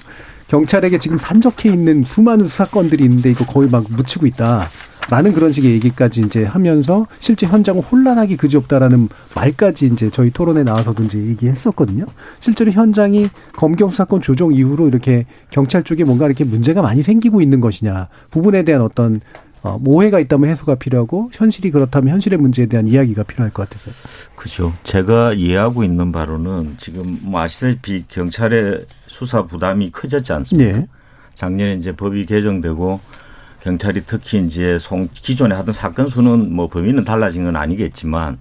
[SPEAKER 2] 경찰에게 지금 산적해 있는 수많은 수사건들이 있는데 이거 거의 막 묻히고 있다. 라는 그런 식의 얘기까지 이제 하면서 실제 현장은 혼란하기 그지없다라는 말까지 이제 저희 토론에 나와서도 이제 얘기했었거든요. 실제로 현장이 검경 수사권 조정 이후로 이렇게 경찰 쪽에 뭔가 이렇게 문제가 많이 생기고 있는 것이냐 부분에 대한 어떤 어, 오해가 있다면 해소가 필요하고 현실이 그렇다면 현실의 문제에 대한 이야기가 필요할 것 같아서.
[SPEAKER 10] 그죠. 제가 이해하고 있는 바로는 지금 뭐 아시다시피 경찰의 수사 부담이 커졌지 않습니까?
[SPEAKER 2] 예.
[SPEAKER 10] 작년에 이제 법이 개정되고 경찰이 특히 이제 송, 기존에 하던 사건 수는 뭐 범위는 달라진 건 아니겠지만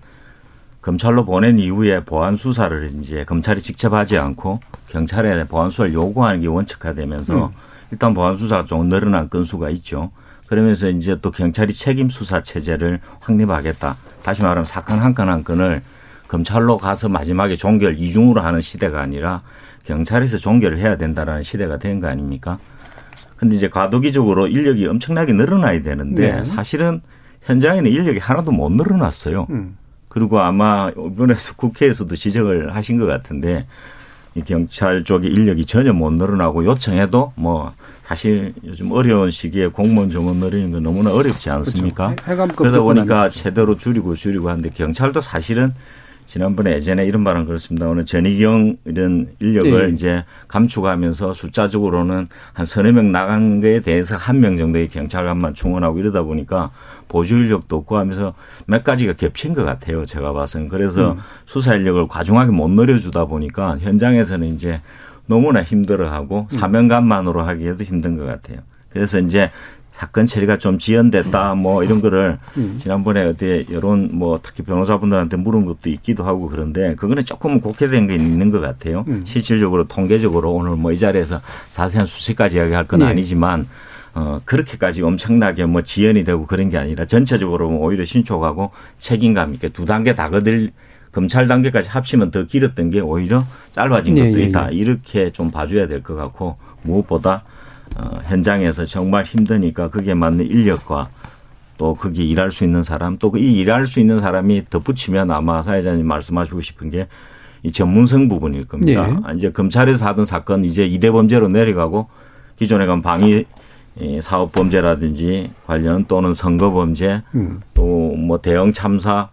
[SPEAKER 10] 검찰로 보낸 이후에 보안 수사를 이제 검찰이 직접 하지 않고 경찰에 보안 수사를 요구하는 게 원칙화되면서
[SPEAKER 2] 음.
[SPEAKER 10] 일단 보안 수사가 좀 늘어난 건수가 있죠. 그러면서 이제 또 경찰이 책임 수사 체제를 확립하겠다. 다시 말하면 사건 한 건 한 건을 검찰로 가서 마지막에 종결 이중으로 하는 시대가 아니라 경찰에서 종결을 해야 된다라는 시대가 된 거 아닙니까? 근데 이제 과도기적으로 인력이 엄청나게 늘어나야 되는데
[SPEAKER 2] 네.
[SPEAKER 10] 사실은 현장에는 인력이 하나도 못 늘어났어요.
[SPEAKER 2] 음.
[SPEAKER 10] 그리고 아마 이번에서 국회에서도 지적을 하신 것 같은데 이 경찰 쪽의 인력이 전혀 못 늘어나고 요청해도 뭐 사실 요즘 어려운 시기에 공무원 정원 늘리는 건 너무나 어렵지 않습니까?
[SPEAKER 2] 그렇죠.
[SPEAKER 10] 그러다 보니까. 제대로 줄이고 줄이고 하는데 경찰도 사실은 지난번에 예전에 이런 발언 그렇습니다만 전희경 이런 인력을
[SPEAKER 2] 예.
[SPEAKER 10] 이제 감축하면서 숫자적으로는 한 서너 명 나간 거에 대해서 한 명 정도의 경찰관만 충원하고 이러다 보니까 보조 인력도 없고 하면서 몇 가지가 겹친 것 같아요. 제가 봐서는. 그래서
[SPEAKER 2] 음.
[SPEAKER 10] 수사 인력을 과중하게 못 늘려주다 보니까 현장에서는 이제 너무나 힘들어하고
[SPEAKER 2] 음.
[SPEAKER 10] 사명감만으로 하기에도 힘든 것 같아요. 그래서 이제 사건 처리가 좀 지연됐다 뭐 이런 거를
[SPEAKER 2] 음.
[SPEAKER 10] 지난번에 어디 여론 뭐 특히 변호사분들한테 물은 것도 있기도 하고 그런데 그거는 조금 곡해된 게 있는 것 같아요.
[SPEAKER 2] 음.
[SPEAKER 10] 실질적으로 통계적으로 오늘 뭐 이 자리에서 자세한 수치까지 이야기할 건
[SPEAKER 2] 네.
[SPEAKER 10] 아니지만 어 그렇게까지 엄청나게 뭐 지연이 되고 그런 게 아니라 전체적으로 오히려 신속하고 책임감 있게 두 단계 다 거들 검찰 단계까지 합치면 더 길었던 게 오히려 짧아진
[SPEAKER 2] 예,
[SPEAKER 10] 것도
[SPEAKER 2] 예,
[SPEAKER 10] 있다.
[SPEAKER 2] 예.
[SPEAKER 10] 이렇게 좀 봐줘야 될 것 같고 무엇보다 어, 현장에서 정말 힘드니까 거기에 맞는 인력과 또 거기 일할 수 있는 사람 또 이 일할 수 있는 사람이 덧붙이면 아마 사회자님 말씀하시고 싶은 게 이 전문성 부분일 겁니다.
[SPEAKER 2] 예.
[SPEAKER 10] 아, 이제 검찰에서 하던 사건 이제 이대 범죄로 내려가고 기존에 간 방위 이 사업 범죄라든지 관련 또는 선거 범죄
[SPEAKER 2] 음.
[SPEAKER 10] 또뭐 대형 참사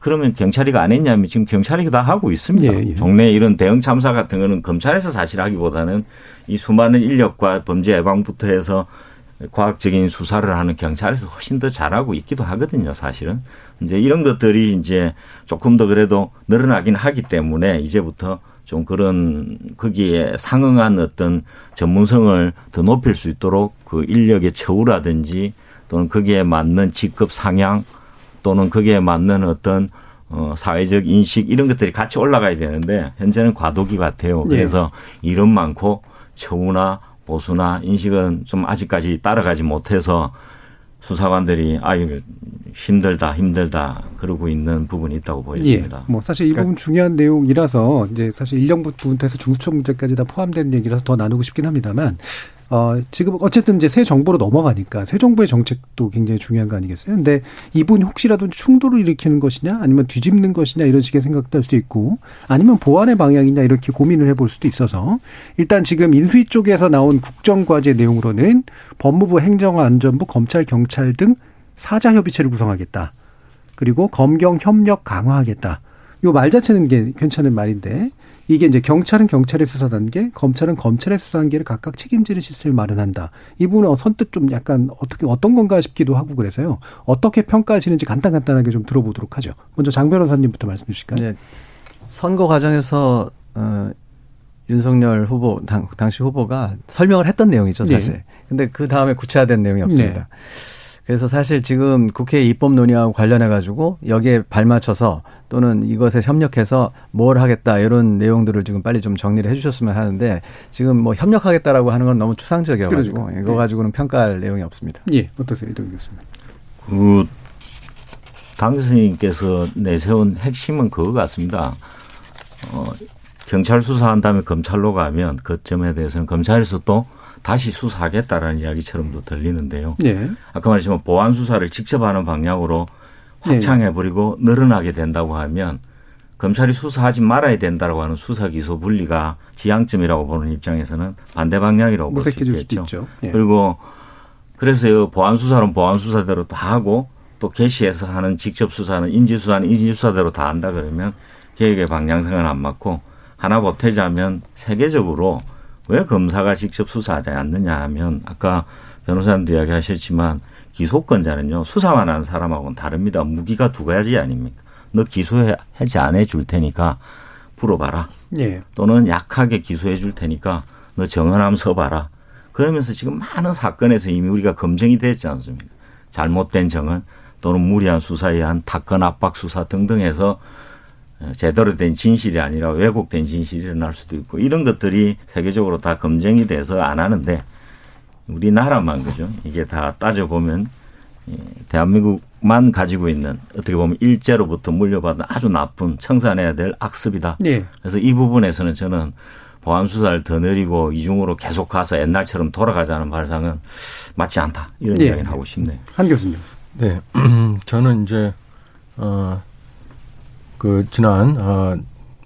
[SPEAKER 10] 그러면 경찰이가 안 했냐면 지금 경찰이 다 하고 있습니다.
[SPEAKER 2] 예, 예.
[SPEAKER 10] 종래 이런 대형 참사 같은 거는 검찰에서 사실 하기보다는 이 수많은 인력과 범죄 예방부터 해서 과학적인 수사를 하는 경찰에서 훨씬 더 잘하고 있기도 하거든요, 사실은. 이제 이런 것들이 이제 조금 더 그래도 늘어나긴 하기 때문에 이제부터 좀 그런 거기에 상응한 어떤 전문성을 더 높일 수 있도록 그 인력의 처우라든지 또는 거기에 맞는 직급 상향 또는 거기에 맞는 어떤 어, 사회적 인식 이런 것들이 같이 올라가야 되는데 현재는 과도기 같아요.
[SPEAKER 2] 예.
[SPEAKER 10] 그래서 이름 많고 처우나 보수나 인식은 좀 아직까지 따라가지 못해서 수사관들이 아유 힘들다 힘들다 그러고 있는 부분이 있다고 보여집니다.
[SPEAKER 2] 예. 뭐 사실 이 부분 중요한 내용이라서 이제 사실 인력부터 해서 중수청 문제까지 다 포함되는 얘기라서 더 나누고 싶긴 합니다만 어, 지금 어쨌든 이제 새 정부로 넘어가니까 새 정부의 정책도 굉장히 중요한 거 아니겠어요? 근데 이분이 혹시라도 충돌을 일으키는 것이냐 아니면 뒤집는 것이냐 이런 식의 생각도 할 수 있고 아니면 보완의 방향이냐 이렇게 고민을 해볼 수도 있어서 일단 지금 인수위 쪽에서 나온 국정과제 내용으로는 법무부 행정안전부 검찰 경찰 등 사자 협의체를 구성하겠다. 그리고 검경 협력 강화하겠다. 요 말 자체는 게 괜찮은 말인데 이게 이제 경찰은 경찰의 수사 단계, 검찰은 검찰의 수사 단계를 각각 책임지는 시스템을 마련한다. 이 부분은 선뜻 좀 약간 어떻게 어떤 건가 싶기도 하고 그래서요. 어떻게 평가하시는지 간단 간단하게 좀 들어보도록 하죠. 먼저 장 변호사님부터 말씀 주실까요?
[SPEAKER 11] 네. 선거 과정에서 어 윤석열 후보 당, 당시 후보가 설명을 했던 내용이죠, 사실.
[SPEAKER 2] 네.
[SPEAKER 11] 근데 그 다음에 구체화된 내용이 없습니다.
[SPEAKER 2] 네.
[SPEAKER 11] 그래서 사실 지금 국회 입법 논의하고 관련해 가지고 여기에 발맞춰서 또는 이것에 협력해서 뭘 하겠다 이런 내용들을 지금 빨리 좀 정리를 해주셨으면 하는데 지금 뭐 협력하겠다라고 하는 건 너무 추상적이어가지고
[SPEAKER 2] 그러니까.
[SPEAKER 11] 이거
[SPEAKER 2] 네.
[SPEAKER 11] 가지고는 평가할 내용이 없습니다.
[SPEAKER 2] 예, 어떠세요, 이동 교수님?
[SPEAKER 10] 그 당선인께서 내세운 핵심은 그거 같습니다. 어, 경찰 수사한 다음에 검찰로 가면 그 점에 대해서는 검찰에서 또 다시 수사하겠다라는 이야기처럼도 들리는데요.
[SPEAKER 2] 예.
[SPEAKER 10] 아까 말했지만 보안 수사를 직접 하는 방향으로 확장해버리고 늘어나게 된다고 하면 검찰이 수사하지 말아야 된다고 하는 수사 기소 분리가 지향점이라고 보는 입장에서는 반대 방향이라고 볼 수
[SPEAKER 2] 있겠죠. 예.
[SPEAKER 10] 그리고 그래서 보안 수사는 보안 수사대로 다 하고 또 개시해서 하는 직접 수사는 인지 수사는 인지 수사대로 다 한다 그러면 계획의 방향성은 안 맞고 하나 보태자면 세계적으로 왜 검사가 직접 수사하지 않느냐 하면 아까 변호사님도 이야기하셨지만 기소권자는요 수사만 하는 사람하고는 다릅니다. 무기가 두 가지 아닙니까? 너 기소하지 안 해줄 테니까 풀어봐라.
[SPEAKER 2] 예.
[SPEAKER 10] 또는 약하게 기소해 줄 테니까 너 정언함 써봐라. 그러면서 지금 많은 사건에서 이미 우리가 검증이 됐지 않습니까? 잘못된 정언 또는 무리한 수사에 의한 타건 압박 수사 등등 해서 제대로 된 진실이 아니라 왜곡된 진실이 일어날 수도 있고 이런 것들이 세계적으로 다 검증이 돼서 안 하는데 우리나라만 그죠? 이게 다 따져보면 예, 대한민국만 가지고 있는 어떻게 보면 일제로부터 물려받은 아주 나쁜 청산해야 될 악습이다.
[SPEAKER 2] 예.
[SPEAKER 10] 그래서 이 부분에서는 저는 보안 수사를 더 늘리고 이중으로 계속 가서 옛날처럼 돌아가자는 발상은 맞지 않다. 이런
[SPEAKER 2] 예.
[SPEAKER 10] 이야기를 하고 싶네요.
[SPEAKER 2] 한 교수님.
[SPEAKER 12] 네. 저는 이제, 어, 그, 지난, 어,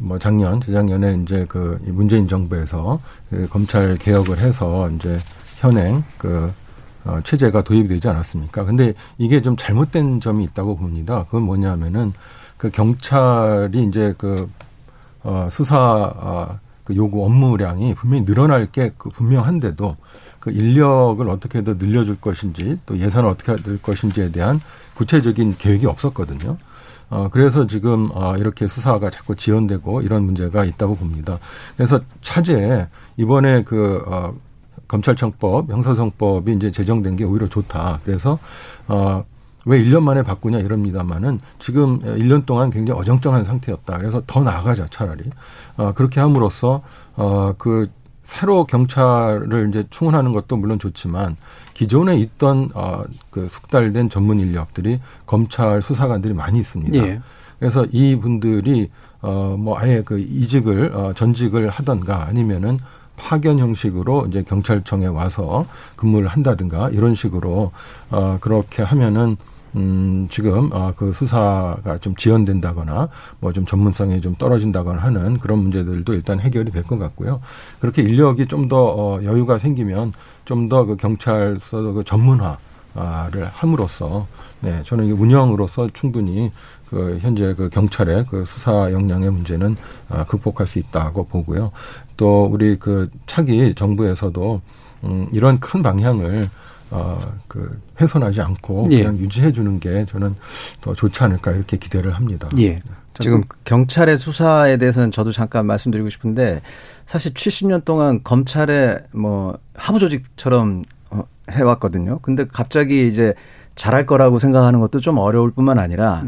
[SPEAKER 12] 뭐 작년, 재작년에 이제 그 문재인 정부에서 그 검찰 개혁을 해서 이제 현행 그 어, 체제가 도입이 되지 않았습니까? 근데 이게 좀 잘못된 점이 있다고 봅니다. 그건 뭐냐면은 그 경찰이 이제 그, 어, 수사, 어, 그 요구 업무량이 분명히 늘어날 게 그 분명한데도 그 인력을 어떻게 더 늘려줄 것인지 또 예산을 어떻게 될 것인지에 대한 구체적인 계획이 없었거든요. 어, 그래서 지금, 어, 이렇게 수사가 자꾸 지연되고 이런 문제가 있다고 봅니다. 그래서 차제에 이번에 그, 어, 검찰청법, 형사성법이 이제 제정된 게 오히려 좋다. 그래서, 어, 왜 1년 만에 바꾸냐 이럽니다만은 지금 1년 동안 굉장히 어정쩡한 상태였다. 그래서 더 나아가자 차라리. 어, 그렇게 함으로써, 어, 그, 새로 경찰을 이제 충원하는 것도 물론 좋지만 기존에 있던 어, 그 숙달된 전문 인력들이 검찰 수사관들이 많이 있습니다.
[SPEAKER 2] 예.
[SPEAKER 12] 그래서 이 분들이 어, 뭐 아예 그 이직을 어, 전직을 하던가 아니면은 파견 형식으로 이제 경찰청에 와서 근무를 한다든가 이런 식으로 어, 그렇게 하면은 음, 지금, 어, 그 수사가 좀 지연된다거나, 뭐 좀 전문성이 좀 떨어진다거나 하는 그런 문제들도 일단 해결이 될 것 같고요. 그렇게 인력이 좀 더, 어, 여유가 생기면 좀 더 그 경찰 서 그 전문화 를 함으로써, 네, 저는 이 운영으로서 충분히 그 현재 그 경찰의 그 수사 역량의 문제는 아, 극복할 수 있다고 보고요. 또 우리 그 차기 정부에서도 음, 이런 큰 방향을 어, 그, 훼손하지 않고
[SPEAKER 2] 예.
[SPEAKER 12] 그냥 유지해 주는 게 저는 더 좋지 않을까 이렇게 기대를 합니다.
[SPEAKER 2] 예.
[SPEAKER 11] 지금 경찰의 수사에 대해서는 저도 잠깐 말씀드리고 싶은데 사실 70년 동안 검찰의 뭐 하부 조직처럼 어, 해왔거든요. 근데 갑자기 이제 잘할 거라고 생각하는 것도 좀 어려울 뿐만 아니라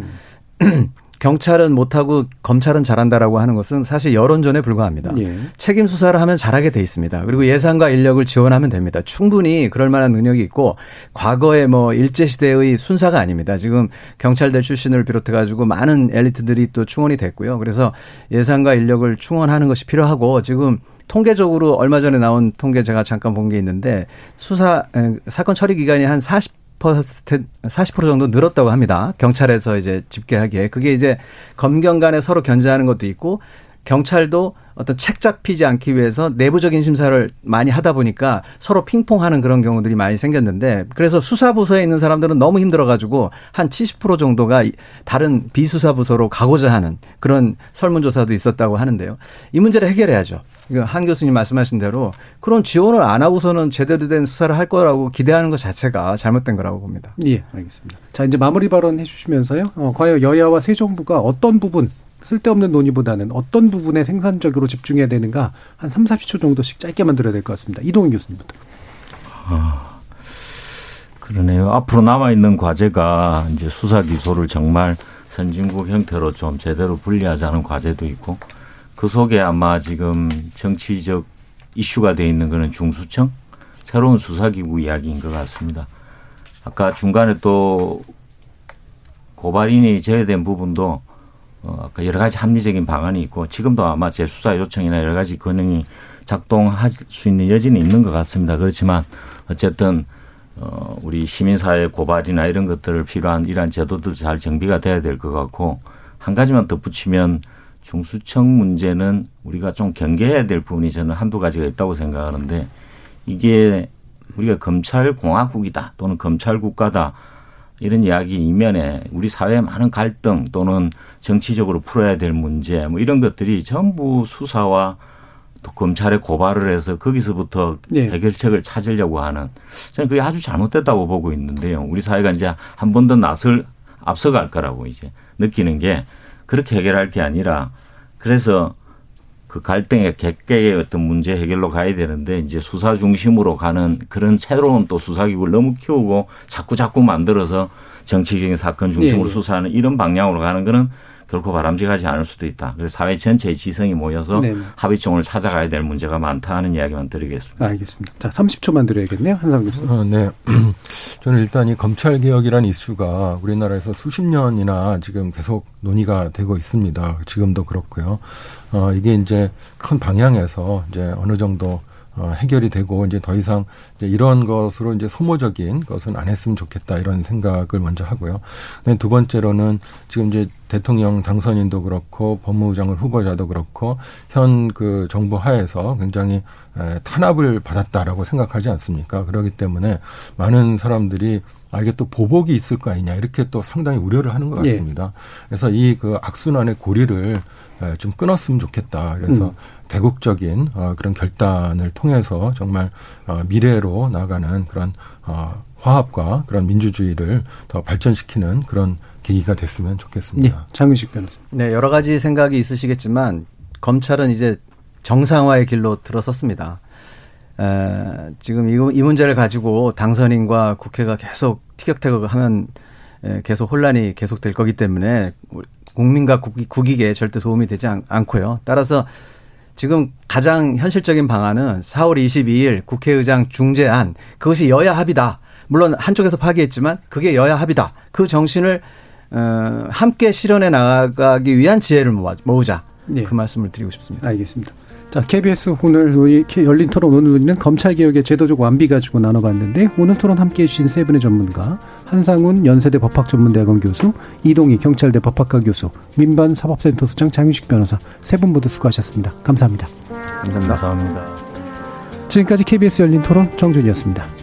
[SPEAKER 11] 경찰은 못하고 검찰은 잘한다라고 하는 것은 사실 여론전에 불과합니다. 예. 책임 수사를 하면 잘하게 돼 있습니다. 그리고 예산과 인력을 지원하면 됩니다. 충분히 그럴 만한 능력이 있고 과거에 뭐 일제 시대의 순사가 아닙니다. 지금 경찰대 출신을 비롯해 가지고 많은 엘리트들이 또 충원이 됐고요. 그래서 예산과 인력을 충원하는 것이 필요하고 지금 통계적으로 얼마 전에 나온 통계 제가 잠깐 본 게 있는데 수사 사건 처리 기간이 한 40. 40% 정도 늘었다고 합니다. 경찰에서 이제 집계하기에. 그게 이제 검경 간에 서로 견제하는 것도 있고 경찰도 어떤 책 잡히지 않기 위해서 내부적인 심사를 많이 하다 보니까 서로 핑퐁하는 그런 경우들이 많이 생겼는데 그래서 수사부서에 있는 사람들은 너무 힘들어가지고 한 70% 정도가 다른 비수사부서로 가고자 하는 그런 설문조사도 있었다고 하는데요. 이 문제를 해결해야죠. 한 교수님 말씀하신 대로 그런 지원을 안 하고서는 제대로 된 수사를 할 거라고 기대하는 것 자체가 잘못된 거라고 봅니다.
[SPEAKER 2] 예, 알겠습니다. 자, 이제 마무리 발언 해주시면서요. 어, 과연 여야와 새 정부가 어떤 부분 쓸데없는 논의보다는 어떤 부분에 생산적으로 집중해야 되는가 한 3, 40초 정도씩 짧게 만들어야 될 것 같습니다. 이동훈 교수님부터. 아,
[SPEAKER 10] 그러네요. 앞으로 남아있는 과제가 이제 수사 기소를 정말 선진국 형태로 좀 제대로 분리하자는 과제도 있고 그 속에 아마 지금 정치적 이슈가 돼 있는 거는 중수청 새로운 수사기구 이야기인 것 같습니다. 아까 중간에 또 고발인이 제외된 부분도 어, 아까 여러 가지 합리적인 방안이 있고 지금도 아마 재수사 요청이나 여러 가지 기능이 작동할 수 있는 여지는 있는 것 같습니다. 그렇지만 어쨌든 어, 우리 시민사회 고발이나 이런 것들을 필요한 이러한 제도들 잘 정비가 돼야 될 것 같고 한 가지만 덧붙이면 중수청 문제는 우리가 좀 경계해야 될 부분이 저는 한두 가지가 있다고 생각하는데 이게 우리가 검찰 공화국이다 또는 검찰 국가다 이런 이야기 이면에 우리 사회의 많은 갈등 또는 정치적으로 풀어야 될 문제 뭐 이런 것들이 전부 수사와 또 검찰에 고발을 해서 거기서부터 네. 해결책을 찾으려고 하는 저는 그게 아주 잘못됐다고 보고 있는데요. 우리 사회가 이제 한 번더 낯을 앞서갈 거라고 이제 느끼는 게 그렇게 해결할 게 아니라 그래서 그 갈등의 객계의 어떤 문제 해결로 가야 되는데 이제 수사 중심으로 가는 그런 새로운 또 수사기구를 너무 키우고 자꾸 자꾸 만들어서 정치적인 사건 중심으로 네. 수사하는 이런 방향으로 가는 거는 결코 바람직하지 않을 수도 있다. 그래서 사회 전체의 지성이 모여서 네. 합의점을 찾아가야 될 문제가 많다 는 이야기만 드리겠습니다.
[SPEAKER 2] 알겠습니다. 자, 30초만 드려야겠네요. 한상 교수.
[SPEAKER 12] 어, 네. 저는 일단 이 검찰 개혁이라는 이슈가 우리나라에서 수십 년이나 지금 계속 논의가 되고 있습니다. 지금도 그렇고요. 어, 이게 이제 큰 방향에서 이제 어느 정도 어, 해결이 되고 이제 더 이상 이제 이런 것으로 이제 소모적인 것은 안 했으면 좋겠다 이런 생각을 먼저 하고요. 두 번째로는 지금 이제 대통령 당선인도 그렇고 법무부 장관 후보자도 그렇고 현 그 정부 하에서 굉장히 탄압을 받았다라고 생각하지 않습니까? 그렇기 때문에 많은 사람들이 아, 이게 또 보복이 있을 거 아니냐, 이렇게 또 상당히 우려를 하는 것 예. 같습니다. 예. 그래서 이 그 악순환의 고리를 좀 끊었으면 좋겠다. 그래서 음. 대국적인 어, 그런 결단을 통해서 정말 어, 미래로 나가는 그런 어, 화합과 그런 민주주의를 더 발전시키는 그런 계기가 됐으면 좋겠습니다.
[SPEAKER 2] 네, 장윤식 변호사.
[SPEAKER 11] 네, 여러 가지 생각이 있으시겠지만 검찰은 이제 정상화의 길로 들어섰습니다. 에, 지금 이, 이 문제를 가지고 당선인과 국회가 계속 티격태격하면 계속 혼란이 계속될 거기 때문에 국민과 국익, 국익에 절대 도움이 되지 않, 않고요. 따라서 지금 가장 현실적인 방안은 4월 22일 국회의장 중재안 그것이 여야 합의다. 물론 한쪽에서 파기했지만 그게 여야 합의다. 그 정신을 어, 함께 실현해 나가기 위한 지혜를 모으자. 네. 그 말씀을 드리고 싶습니다.
[SPEAKER 2] 알겠습니다. 자, KBS 오늘 논의, 열린 토론 오늘 논의는 검찰개혁의 제도적 완비 가지고 나눠봤는데 오늘 토론 함께해 주신 세 분의 전문가 한상훈 연세대 법학전문대학원 교수 이동희 경찰대 법학과 교수 민반 사법센터 수장 장유식 변호사 세 분 모두 수고하셨습니다. 감사합니다.
[SPEAKER 11] 감사합니다.
[SPEAKER 10] 감사합니다.
[SPEAKER 2] 지금까지 KBS 열린 토론 정준이었습니다.